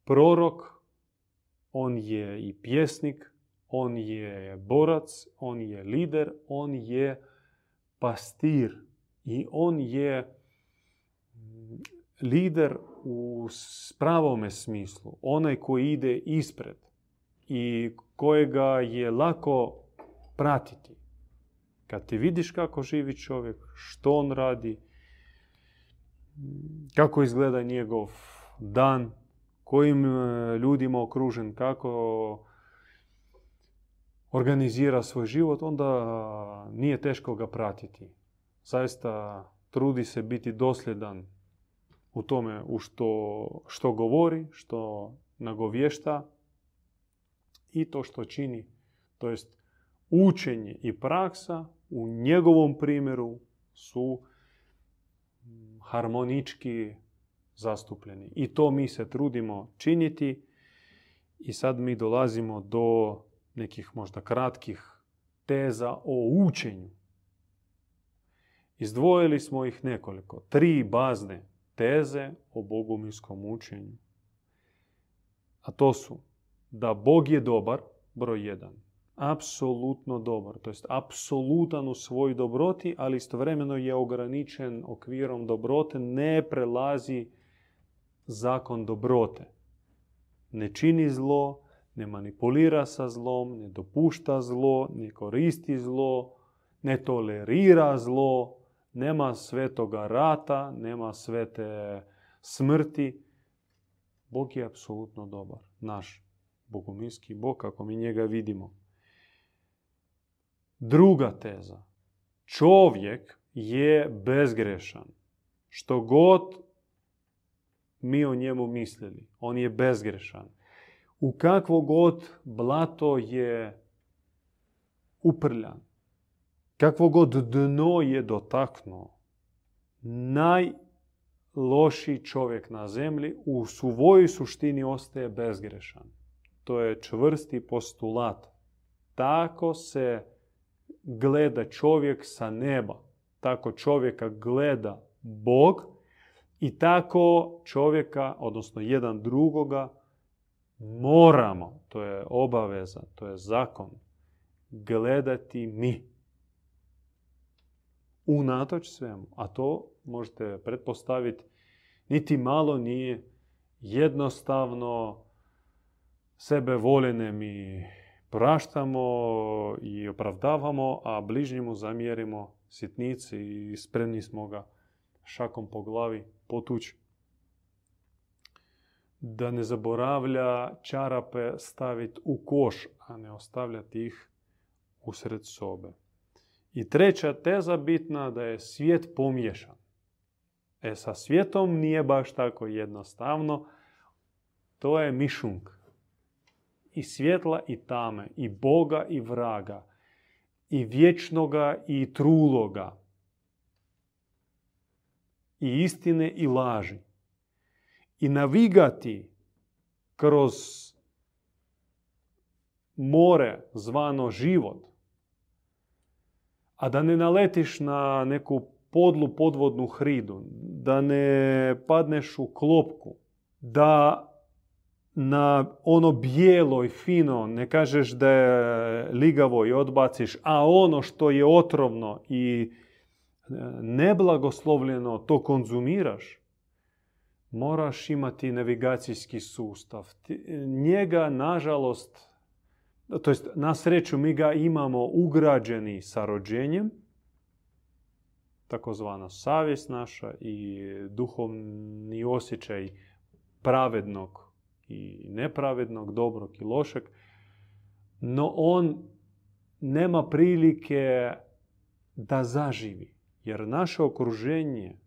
prorok, on je i pjesnik, on je borac, on je lider, on je pastir i on je mm, lider u pravome smislu, onaj koji ide ispred i kojega je lako pratiti. Kad ti vidiš kako živi čovjek, što on radi, kako izgleda njegov dan, kojim e, ljudima okružen, kako organizira svoj život, onda nije teško ga pratiti. Zaista trudi se biti dosljedan u tome u što, što govori, što nagovješta i to što čini. To jest učenje i praksa u njegovom primjeru su harmonički zastupljeni. I to mi se trudimo činiti i sad mi dolazimo do nekih možda kratkih teza o učenju. Izdvojili smo ih nekoliko. Tri bazne teze o boguminskom učenju. A to su da Bog je dobar, broj jedan. Apsolutno dobar, to jest apsolutan u svoj dobroti, ali istovremeno je ograničen okvirom dobrote, ne prelazi zakon dobrote. Ne čini zlo, ne manipulira sa zlom, ne dopušta zlo, ne koristi zlo, ne tolerira zlo, nema svetoga rata, nema svete smrti. Bog je apsolutno dobar, naš bogominski Bog, kako mi njega vidimo. Druga teza. Čovjek je bezgrešan. Što god mi o njemu mislili, on je bezgrešan u kakvo god blato je uprljan, kakvo god dno je dotaknuo, najlošiji čovjek na zemlji u svojoj suštini ostaje bezgrešan. To je čvrsti postulat. Tako se gleda čovjek sa neba. Tako čovjeka gleda Bog i tako čovjeka, odnosno jedan drugoga, moramo, to je obaveza, to je zakon, gledati mi. Unatoč svemu. A to možete pretpostaviti, niti malo nije jednostavno sebe voljene mi praštamo i opravdavamo, a bližnjemu zamjerimo sitnici i spremni smo ga šakom po glavi potući da ne zaboravlja čarape staviti u koš, a ne ostavljati ih usred sobe. I treća teza bitna da je svijet pomiješan. E sa svijetom nije baš tako jednostavno. To je mišung. I svjetla i tame, i Boga i vraga, i vječnoga i truloga, i istine i laži. I navigati kroz more zvano život, a da ne naletiš na neku podlu podvodnu hridu, da ne padneš u klopku, da na ono bijelo i fino ne kažeš da je ligavo i odbaciš, a ono što je otrovno i e, neblagoslovljeno to konzumiraš, moraš imati navigacijski sustav. Njega, nažalost, to jest na sreću mi ga imamo ugrađeni sa rođenjem, takozvana savjest naša i duhovni osjećaj pravednog i nepravednog, dobrog i lošeg, no on nema prilike da zaživi. Jer naše okruženje,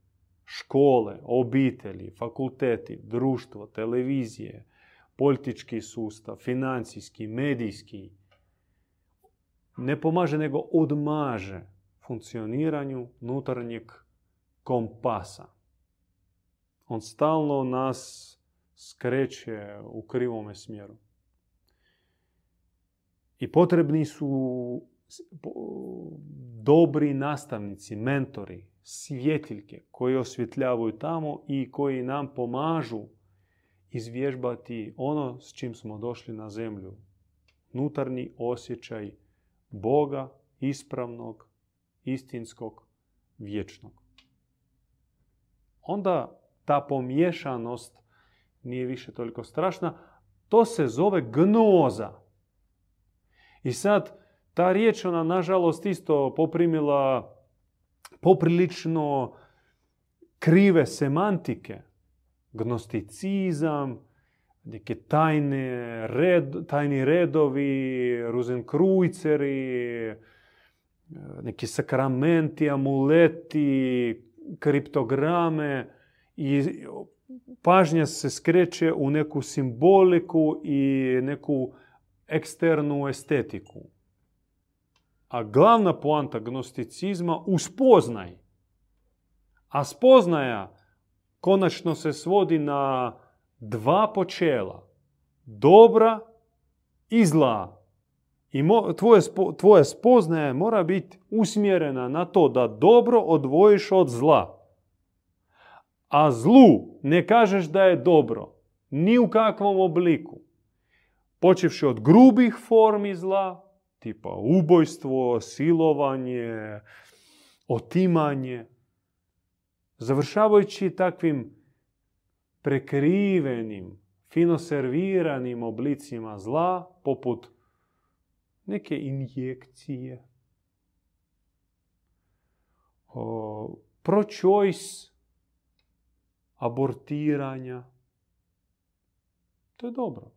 škole, obitelji, fakulteti, društvo, televizije, politički sustav, financijski, medijski, ne pomaže nego odmaže funkcioniranju unutarnjeg kompasa. On stalno nas skreće u krivome smjeru. I potrebni su dobri nastavnici, mentori, svjetiljke koji osvjetljavaju tamo i koji nam pomažu izvježbati ono s čim smo došli na zemlju. Nutarnji osjećaj Boga, ispravnog, istinskog, vječnog. Onda ta pomješanost nije više toliko strašna. To se zove gnoza. I sad, ta riječ ona nažalost isto poprimila poprilično krive semantike. Gnosticizam, neke tajne red, tajni redovi, ruzenkrujceri, neki sakramenti, amuleti, kriptograme i pažnja se skreće u neku simboliku i neku eksternu estetiku. A glavna poanta gnosticizma uspoznaj. A spoznaja konačno se svodi na dva počela. Dobra i zla. I tvoje, tvoja spoznaja mora biti usmjerena na to da dobro odvojiš od zla a zlu ne kažeš da je dobro, ni u kakvom obliku. Počevši od grubih formi zla, tipa ubojstvo, silovanje, otimanje, završavajući takvim prekrivenim, fino serviranim oblicima zla, poput neke injekcije, pro-choice abortiranja. To je dobro.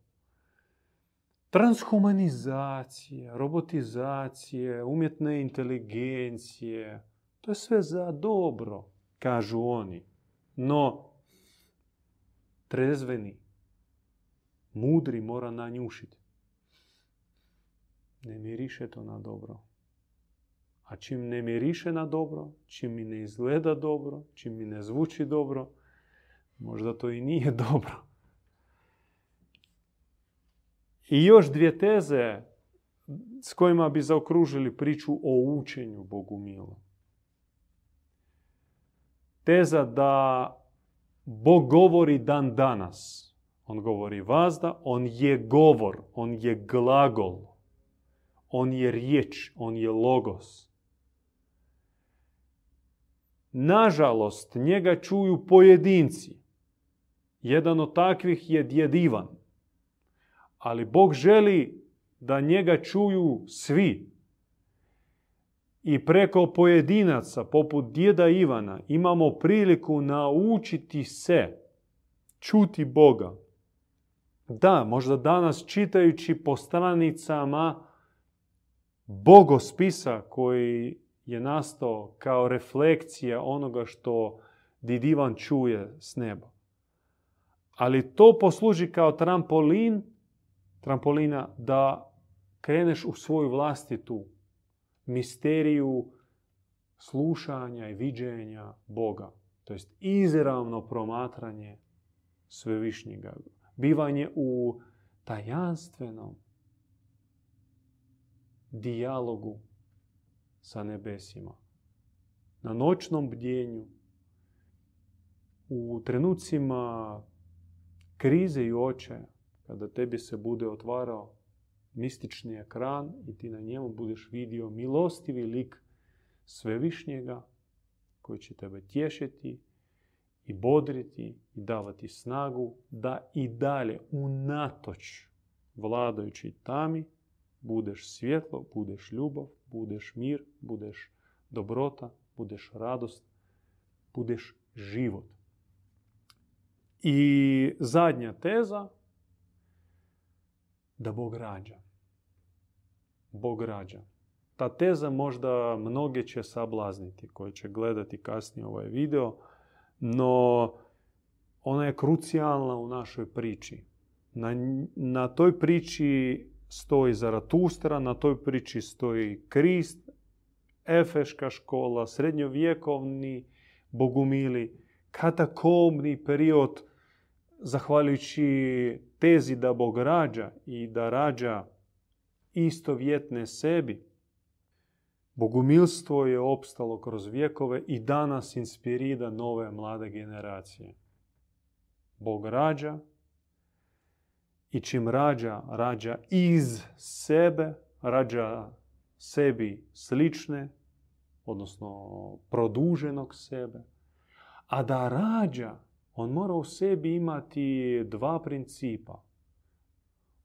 Transhumanizacije, robotizacije, umjetne inteligencije, to je sve za dobro, kažu oni. No, trezveni, mudri mora nanjušiti. Ne miriše to na dobro. A čim ne miriše na dobro, čim mi ne izgleda dobro, čim mi ne zvuči dobro, Možda to i nije dobro. I još dvije teze s kojima bi zaokružili priču o učenju Bogu milo. Teza da Bog govori dan danas. On govori vazda, on je govor, on je glagol, on je riječ, on je logos. Nažalost, njega čuju pojedinci jedan od takvih je djed Ivan. Ali Bog želi da njega čuju svi. I preko pojedinaca, poput djeda Ivana, imamo priliku naučiti se čuti Boga. Da, možda danas čitajući po stranicama bogospisa koji je nastao kao reflekcija onoga što didivan čuje s neba. Ali to posluži kao trampolin, trampolina da kreneš u svoju vlastitu misteriju slušanja i viđenja Boga. To jest izravno promatranje svevišnjega. Bivanje u tajanstvenom dijalogu sa nebesima. Na noćnom bdjenju, u trenucima krize i očaja, kada tebi se bude otvarao mistični ekran i ti na njemu budeš vidio milostivi lik svevišnjega koji će tebe tješiti i bodriti i davati snagu da i dalje unatoč vladajući tami budeš svjetlo, budeš ljubav, budeš mir, budeš dobrota, budeš radost, budeš život. I zadnja teza, da Bog rađa. Bog rađa. Ta teza možda mnoge će sablazniti koji će gledati kasnije ovaj video, no ona je krucijalna u našoj priči. Na, na toj priči stoji Zaratustra, na toj priči stoji Krist, Efeška škola, srednjovjekovni bogumili, katakomni period, zahvaljujući tezi da Bog rađa i da rađa istovjetne sebi, Bogumilstvo je opstalo kroz vjekove i danas inspirira nove mlade generacije. Bog rađa i čim rađa, rađa iz sebe, rađa sebi slične, odnosno produženog sebe. A da rađa, on mora u sebi imati dva principa.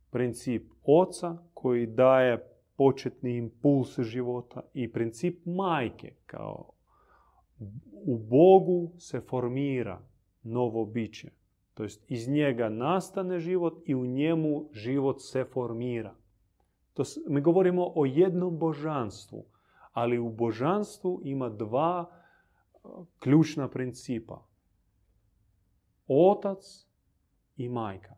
Princip oca koji daje početni impuls života i princip majke kao u Bogu se formira novo biće. To jest iz njega nastane život i u njemu život se formira. To, mi govorimo o jednom božanstvu, ali u božanstvu ima dva ključna principa. Otac i majka.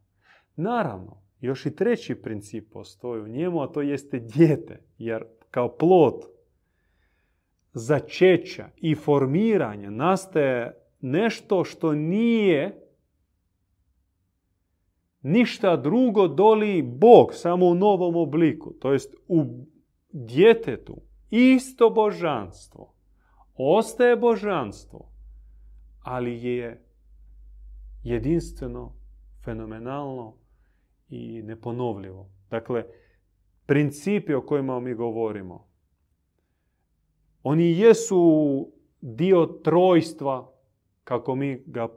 Naravno, još i treći princip postoji u njemu, a to jeste dijete. Jer kao plod začeća i formiranja nastaje nešto što nije ništa drugo doli Bog, samo u novom obliku. To jest u djetetu isto božanstvo. Ostaje božanstvo, ali je jedinstveno, fenomenalno, i neponovljivo. Dakle, principi o kojima mi govorimo, oni jesu dio trojstva kako mi ga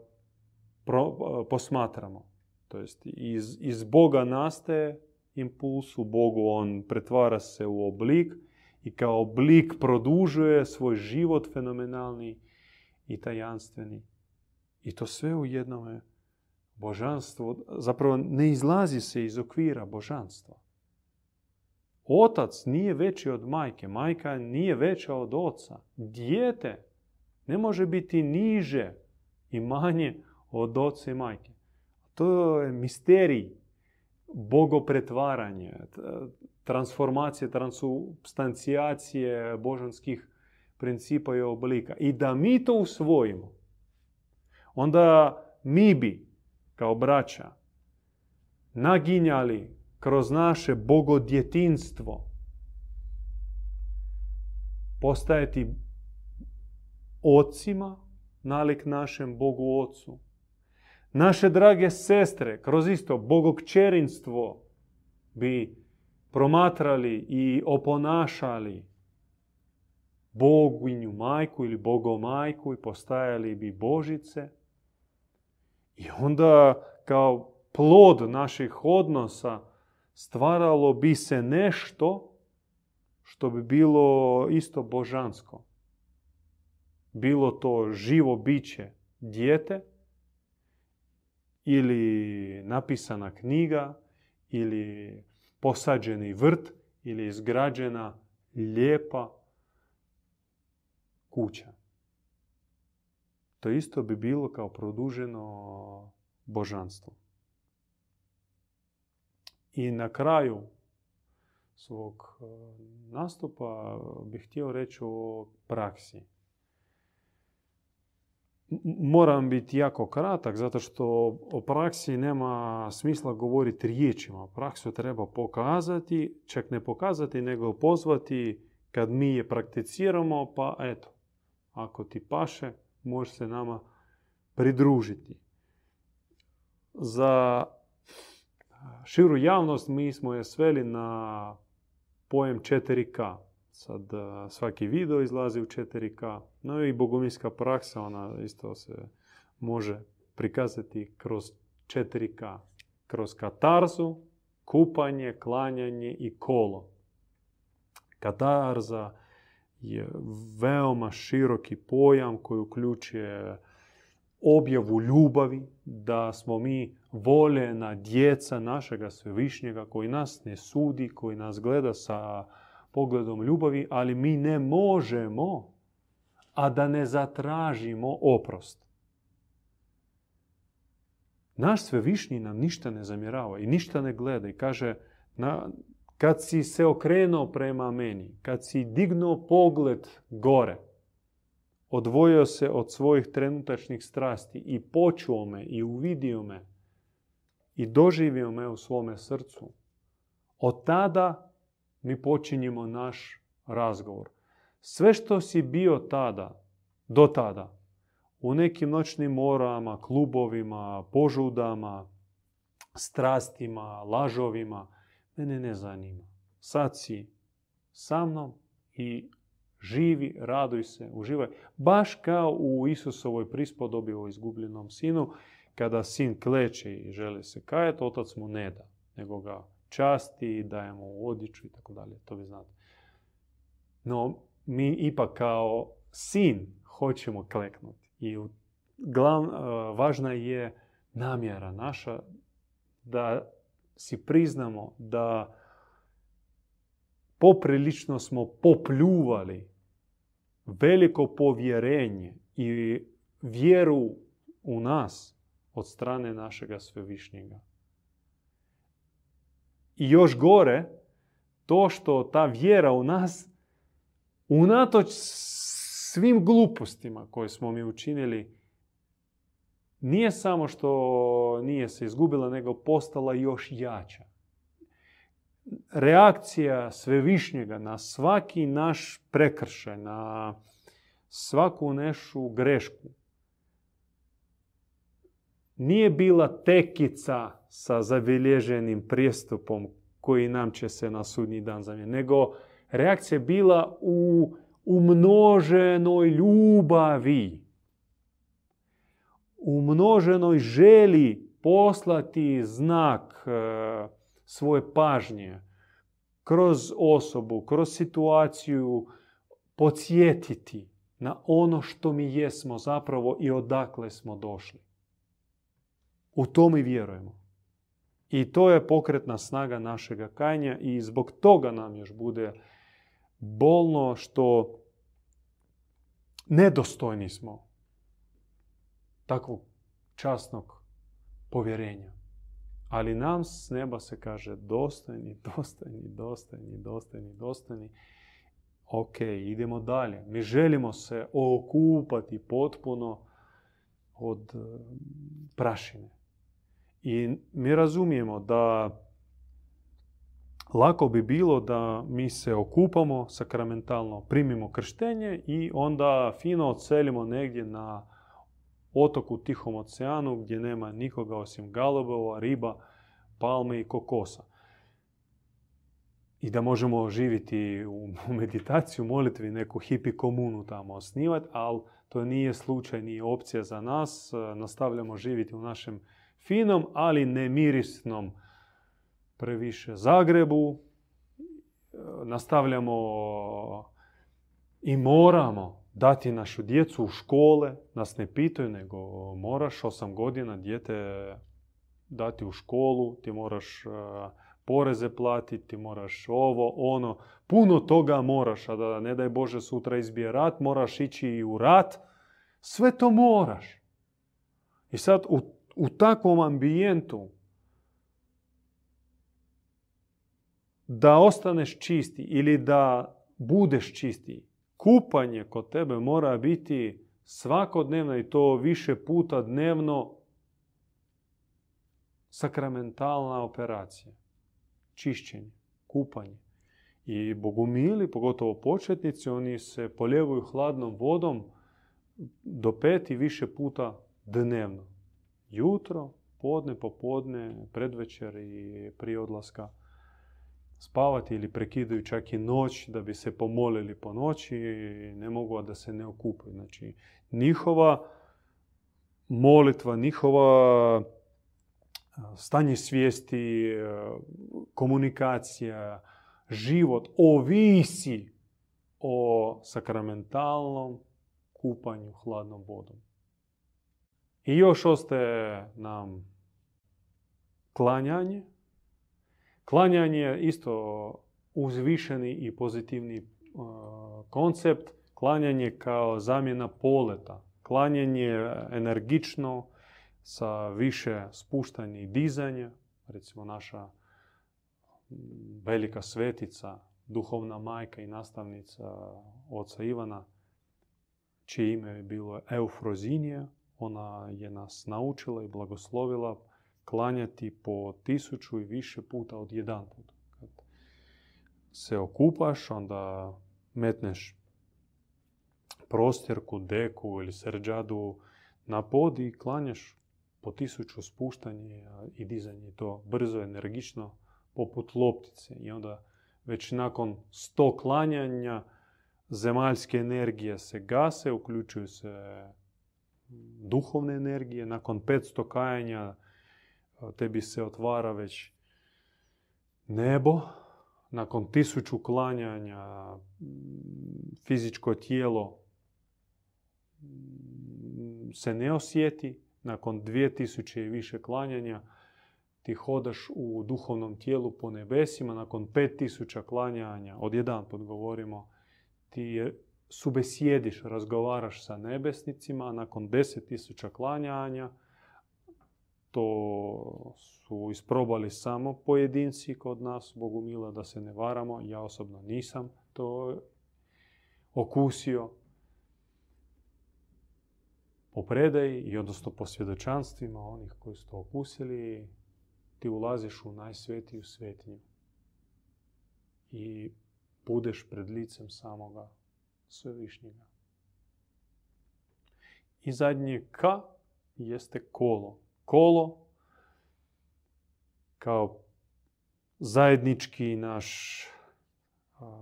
posmatramo. To jest iz, iz Boga nastaje impuls, u Bogu on pretvara se u oblik i kao oblik produžuje svoj život fenomenalni i tajanstveni. I to sve u jednome božanstvo zapravo ne izlazi se iz okvira božanstva. Otac nije veći od majke, majka nije veća od oca. Dijete ne može biti niže i manje od oca i majke. To je misterij bogopretvaranje, transformacije, transubstancijacije božanskih principa i oblika. I da mi to usvojimo, onda mi bi kao braća naginjali kroz naše bogodjetinstvo postajati ocima nalik našem Bogu Ocu. Naše drage sestre kroz isto bogokčerinstvo bi promatrali i oponašali boginju majku ili bogomajku i postajali bi božice i onda kao plod naših odnosa stvaralo bi se nešto što bi bilo isto božansko. Bilo to živo biće dijete ili napisana knjiga ili posađeni vrt ili izgrađena lijepa kuća. To isto bi bilo kao produženo božanstvo. I na kraju svog e, nastupa bih htio reći o praksi. Moram biti jako kratak, zato što o praksi nema smisla govoriti riječima. Praksu treba pokazati, čak ne pokazati, nego pozvati kad mi je prakticiramo, pa eto, ako ti paše, može se nama pridružiti. Za širu javnost mi smo je sveli na pojem 4K. Sad svaki video izlazi u 4K. No i bogumilska praksa, ona isto se može prikazati kroz 4K. Kroz katarzu, kupanje, klanjanje i kolo. Katarza je veoma široki pojam koji uključuje objavu ljubavi, da smo mi voljena djeca našega svevišnjega koji nas ne sudi, koji nas gleda sa pogledom ljubavi, ali mi ne možemo, a da ne zatražimo oprost. Naš svevišnji nam ništa ne zamjerava i ništa ne gleda i kaže na, kad si se okrenuo prema meni, kad si dignuo pogled gore, odvojio se od svojih trenutačnih strasti i počuo me i uvidio me i doživio me u svome srcu, od tada mi počinjemo naš razgovor. Sve što si bio tada, do tada, u nekim noćnim morama, klubovima, požudama, strastima, lažovima, mene ne zanima. Sad si sa mnom i živi, raduj se, uživaj. Baš kao u Isusovoj prispodobi o izgubljenom sinu, kada sin kleče i želi se kajati, otac mu ne da, nego ga časti, daje mu odjeću i tako dalje, to vi znate. No, mi ipak kao sin hoćemo kleknuti. I glav, važna je namjera naša da si priznamo da poprilično smo popljuvali veliko povjerenje i vjeru u nas od strane našega svevišnjega. I još gore, to što ta vjera u nas, unatoč svim glupostima koje smo mi učinili, nije samo što nije se izgubila, nego postala još jača. Reakcija svevišnjega na svaki naš prekršaj, na svaku nešu grešku, nije bila tekica sa zabilježenim prijestupom koji nam će se na sudnji dan zamijeniti, nego reakcija bila u umnoženoj ljubavi, u množenoj želi poslati znak e, svoje pažnje kroz osobu, kroz situaciju, podsjetiti na ono što mi jesmo zapravo i odakle smo došli. U to mi vjerujemo. I to je pokretna snaga našega kajanja i zbog toga nam još bude bolno što nedostojni smo takvog časnog povjerenja. Ali nam s neba se kaže dostojni, dostojni, dostojni, dostojni, dostojni. Ok, idemo dalje. Mi želimo se okupati potpuno od eh, prašine. I mi razumijemo da lako bi bilo da mi se okupamo sakramentalno, primimo krštenje i onda fino odselimo negdje na otoku Tihom oceanu gdje nema nikoga osim galobova, riba, palme i kokosa. I da možemo živjeti u meditaciju, molitvi, neku hipi komunu tamo osnivati, ali to nije slučaj, nije opcija za nas. Nastavljamo živjeti u našem finom, ali nemirisnom previše Zagrebu. Nastavljamo i moramo dati našu djecu u škole. Nas ne pitaju, nego moraš osam godina dijete dati u školu, ti moraš poreze platiti, moraš ovo, ono. Puno toga moraš, a da ne daj Bože sutra izbije rat, moraš ići i u rat. Sve to moraš. I sad u, u takvom ambijentu da ostaneš čisti ili da budeš čisti, kupanje kod tebe mora biti svakodnevno i to više puta dnevno sakramentalna operacija. Čišćenje, kupanje. I bogumili, pogotovo početnici, oni se poljevuju hladnom vodom do pet i više puta dnevno. Jutro, podne, popodne, predvečer i prije odlaska spavati ili prekidaju čak i noć da bi se pomolili po noći i ne mogu da se ne okupaju. Znači, njihova molitva, njihova stanje svijesti, komunikacija, život ovisi o sakramentalnom kupanju hladnom vodom. I još ostaje nam klanjanje. Klanjanje je isto uzvišeni i pozitivni koncept. Klanjanje kao zamjena poleta. Klanjanje energično, sa više spuštanja i dizanja. Recimo naša velika svetica, duhovna majka i nastavnica oca Ivana, čije ime je bilo Eufrozinija, ona je nas naučila i blagoslovila klanjati po tisuću i više puta od jedan put. Kad se okupaš, onda metneš prostjerku, deku ili srđadu na pod i klanjaš po tisuću spuštanje i dizanje. To brzo, energično, poput loptice. I onda već nakon sto klanjanja zemaljske energije se gase, uključuju se duhovne energije. Nakon 500 kajanja tebi se otvara već nebo. Nakon tisuću klanjanja fizičko tijelo se ne osjeti. Nakon 2000 i više klanjanja ti hodaš u duhovnom tijelu po nebesima. Nakon 5000 klanjanja, od jedan put govorimo, ti subesjediš, razgovaraš sa nebesnicima, nakon deset tisuća klanjanja, to su isprobali samo pojedinci kod nas, Bogu mila da se ne varamo, ja osobno nisam to okusio. Po predaji i odnosno po svjedočanstvima onih koji su to okusili, ti ulaziš u najsvetiju svetinju i budeš pred licem samoga Svevišnjega. I zadnje K jeste kolo. Kolo kao zajednički naš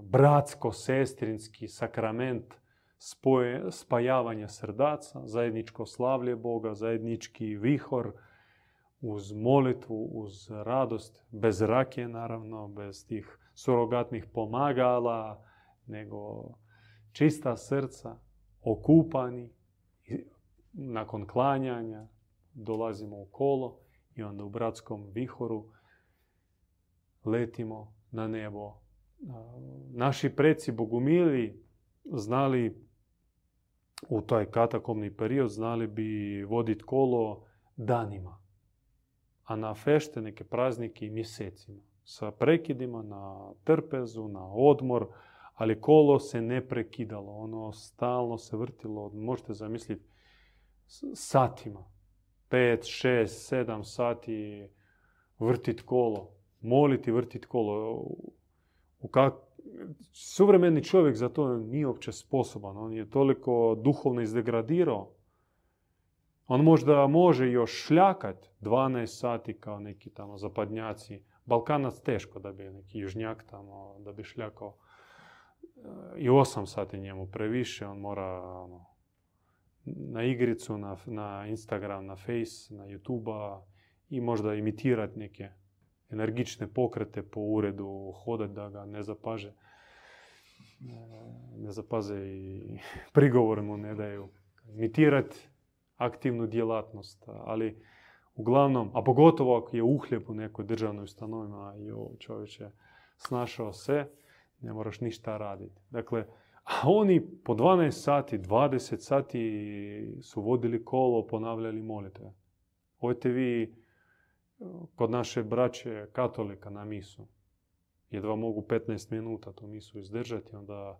bratsko-sestrinski sakrament spoje, spajavanja srdaca, zajedničko slavlje Boga, zajednički vihor uz molitvu, uz radost, bez rakije naravno, bez tih surogatnih pomagala, nego čista srca, okupani, nakon klanjanja dolazimo u kolo i onda u bratskom vihoru letimo na nebo. Naši preci bogumili znali u taj katakomni period znali bi voditi kolo danima, a na fešte neke praznike i mjesecima. Sa prekidima na trpezu, na odmor, ali kolo se ne prekidalo, ono stalno se vrtilo, možete zamisliti, satima. Pet, šest, sedam sati vrtit kolo, moliti vrtit kolo. U kak... Suvremeni čovjek za to nije uopće sposoban, on je toliko duhovno izdegradirao. On možda može još šljakat 12 sati kao neki tamo zapadnjaci. Balkanac teško da bi neki južnjak tamo, da bi šljakao i 8 sati njemu previše, on mora ono, na igricu, na, na Instagram, na Face, na YouTube i možda imitirati neke energične pokrete po uredu, hodati da ga ne zapaže. Ne zapaze i prigovor mu ne daju. Imitirati aktivnu djelatnost, ali Uglavnom, a pogotovo ako je uhljeb u nekoj državnoj ustanovima i čovječe snašao se, ne moraš ništa raditi. Dakle, a oni po 12 sati, 20 sati su vodili kolo, ponavljali molitve. Ojte vi kod naše braće katolika na misu. Jedva mogu 15 minuta to misu izdržati, onda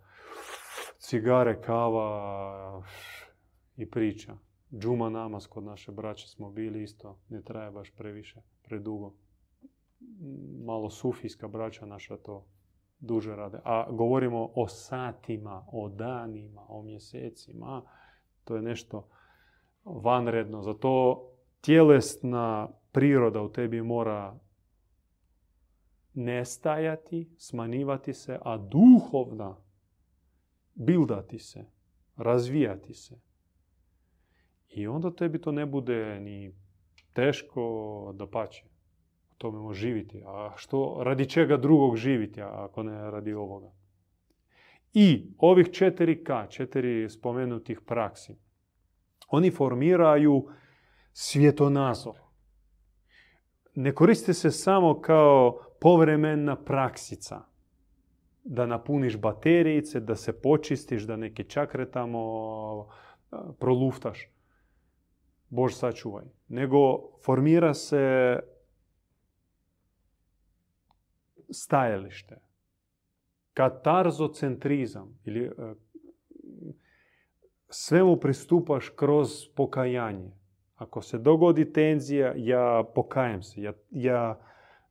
cigare, kava i priča. Džuma namaz kod naše braće smo bili isto, ne traje baš previše, predugo. Malo sufijska braća naša to duže rade. A govorimo o satima, o danima, o mjesecima. To je nešto vanredno. Zato tjelesna priroda u tebi mora nestajati, smanjivati se, a duhovna bildati se, razvijati se. I onda tebi to ne bude ni teško da pače. Tome živiti. A što, radi čega drugog živiti, ako ne radi ovoga? I ovih četiri K, četiri spomenutih praksi, oni formiraju svjetonazor. Ne koriste se samo kao povremena praksica. Da napuniš baterijice, da se počistiš, da neke čakre tamo proluftaš. Bož sačuvaj. Nego formira se stajalište. Katarzocentrizam. Ili, e, svemu pristupaš kroz pokajanje. Ako se dogodi tenzija, ja pokajem se. Ja, ja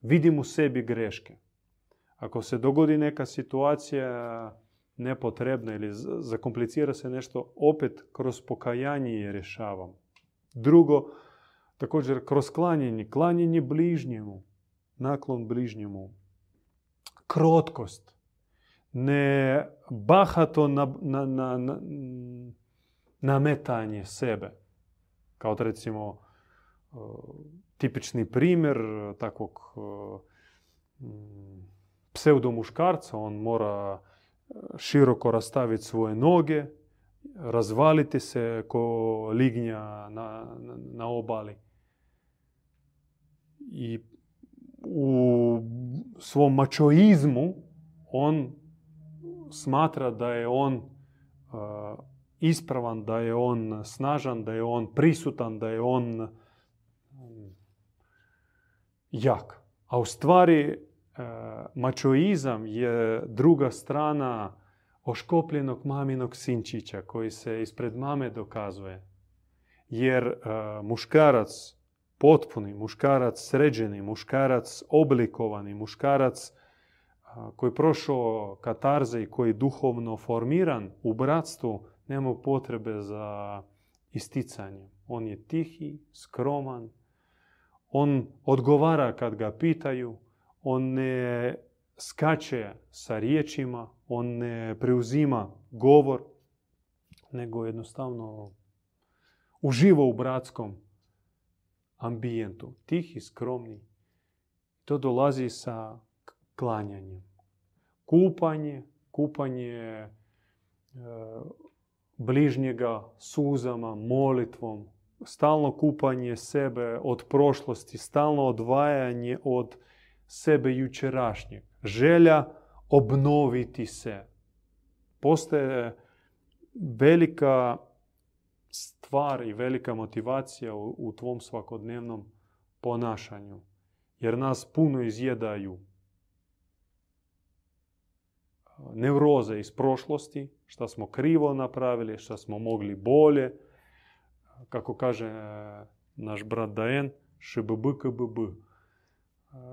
vidim u sebi greške. Ako se dogodi neka situacija nepotrebna ili zakomplicira se nešto, opet kroz pokajanje je rješavam. Drugo, također kroz klanjenje, klanjenje bližnjemu, naklon bližnjemu, krotkost, ne bahato na, na, na, nametanje sebe. Kao recimo tipični primjer takvog pseudomuškarca, on mora široko rastaviti svoje noge, razvaliti se ko lignja na, na, obali. I u svom mačoizmu on smatra da je on ispravan, da je on snažan, da je on prisutan, da je on jak. A u stvari mačoizam je druga strana oškopljenog maminog sinčića koji se ispred mame dokazuje. Jer muškarac potpuni, muškarac sređeni, muškarac oblikovani, muškarac koji je prošao katarze i koji je duhovno formiran u bratstvu, nema potrebe za isticanje. On je tihi, skroman, on odgovara kad ga pitaju, on ne skače sa riječima, on ne preuzima govor, nego jednostavno uživa u bratskom ambijentu. Tihi, skromni. To dolazi sa klanjanjem. Kupanje, kupanje e, bližnjega suzama, molitvom, stalno kupanje sebe od prošlosti, stalno odvajanje od sebe jučerašnjeg. Želja obnoviti se. Postaje velika stvar i velika motivacija u, u tvom svakodnevnom ponašanju. Jer nas puno izjedaju nevroze iz prošlosti, šta smo krivo napravili, šta smo mogli bolje. Kako kaže naš brat Daen, šbb.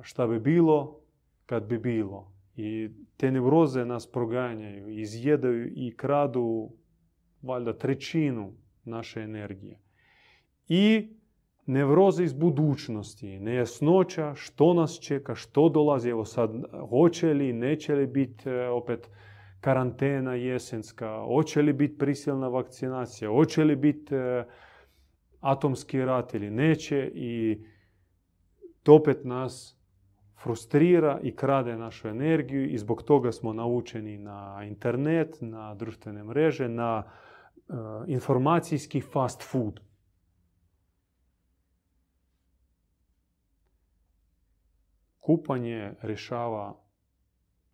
Šta bi bilo kad bi bilo. I te nevroze nas proganjaju, izjedaju i kradu valjda trećinu naše energije. I nevroze iz budućnosti, nejasnoća što nas čeka, što dolazi, evo sad hoće li, neće li biti e, opet karantena jesenska, hoće li biti prisilna vakcinacija, hoće li biti e, atomski rat ili neće i to opet nas frustrira i krade našu energiju i zbog toga smo naučeni na internet, na društvene mreže, na informacijski fast food. kupanje rješava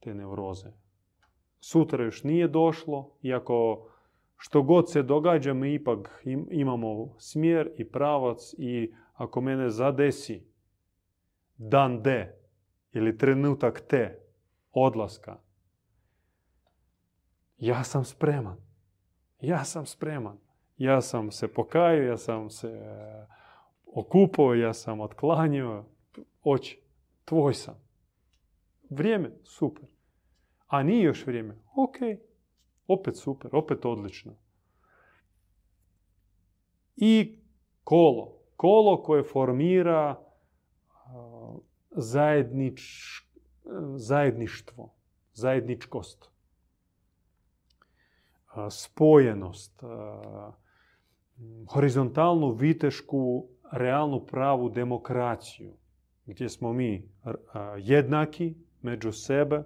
te neuroze. Sutra još nije došlo, iako što god se događa, mi ipak imamo smjer i pravac i ako mene zadesi dan D ili trenutak T odlaska, ja sam spreman. Ja sam spreman. Ja sam se pokajao, ja sam se e, okupao, ja sam otklanio. Oči, tvoj sam. Vrijeme, super. A nije još vrijeme, ok. Opet super, opet odlično. I kolo. Kolo koje formira zajednič, zajedništvo, zajedničkost, spojenost, horizontalnu vitešku realnu pravu demokraciju gdje smo mi jednaki među sebe.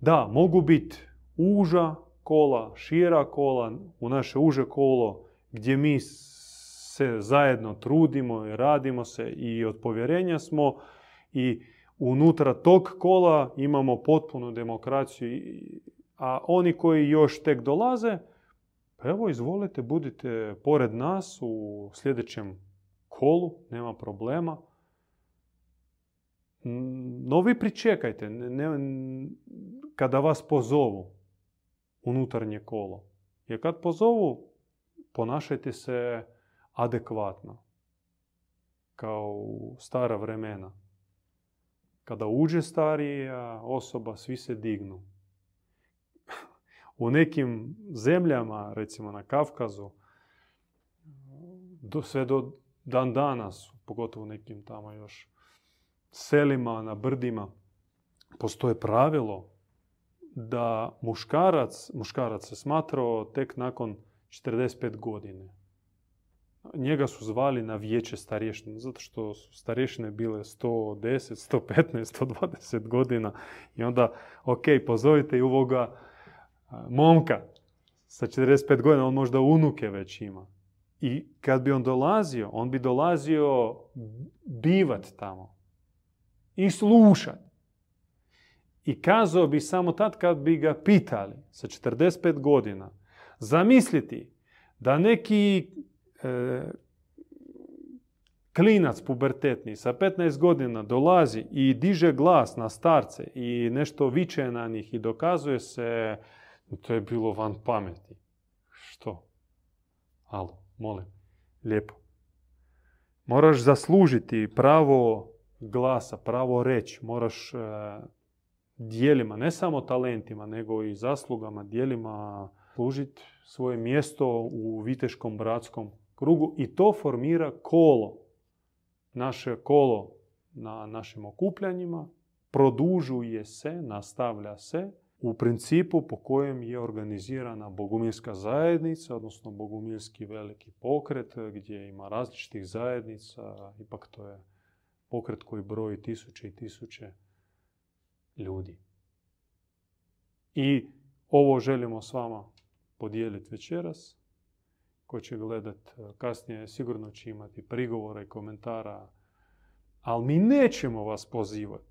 Da, mogu biti uža kola, šira kola, u naše uže kolo gdje mi se zajedno trudimo i radimo se i od povjerenja smo i unutra tog kola imamo potpunu demokraciju, a oni koji još tek dolaze, pa evo izvolite, budite pored nas u sljedećem kolu, nema problema. No vi pričekajte, ne, kada vas pozovu unutarnje kolo. Jer kad pozovu, ponašajte se adekvatno. Kao u stara vremena. Kada uđe starija osoba, svi se dignu. U nekim zemljama, recimo na Kavkazu, do, sve do dan danas, pogotovo u nekim tamo još selima, na brdima, postoje pravilo da muškarac, muškarac se smatrao tek nakon 45 godine. Njega su zvali na vijeće starješine, zato što su starješine bile 110, 115, 120 godina. I onda, ok, pozovite i ovoga momka sa 45 godina, on možda unuke već ima. I kad bi on dolazio, on bi dolazio bivat tamo i slušat. I kazao bi samo tad kad bi ga pitali sa 45 godina, zamisliti da neki e, klinac pubertetni sa 15 godina dolazi i diže glas na starce i nešto viče na njih i dokazuje se, to je bilo van pameti. Što? Alo, molim, lijepo. Moraš zaslužiti pravo glasa, pravo reći. Moraš e, dijelima, ne samo talentima, nego i zaslugama, dijelima služiti svoje mjesto u viteškom bratskom krugu i to formira kolo. Naše kolo na našim okupljanjima produžuje se, nastavlja se u principu po kojem je organizirana bogumilska zajednica, odnosno bogumilski veliki pokret gdje ima različitih zajednica, ipak to je pokret koji broji tisuće i tisuće ljudi. I ovo želimo s vama podijeliti večeras. Ko će gledat e, kasnije sigurno će imati prigovora i komentara. Ali mi nećemo vas pozivati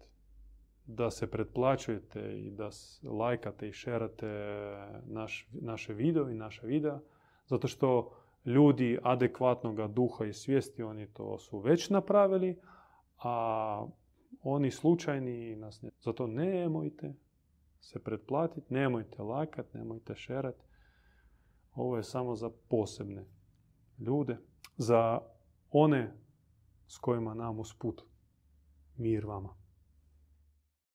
da se pretplaćujete i da lajkate i šerate naš, naše video i naše videa. Zato što ljudi adekvatnog duha i svijesti, oni to su već napravili, a oni slučajni nas ne... Zato nemojte se pretplatiti, nemojte lakat, nemojte šerat. Ovo je samo za posebne ljude, za one s kojima nam usput mir vama.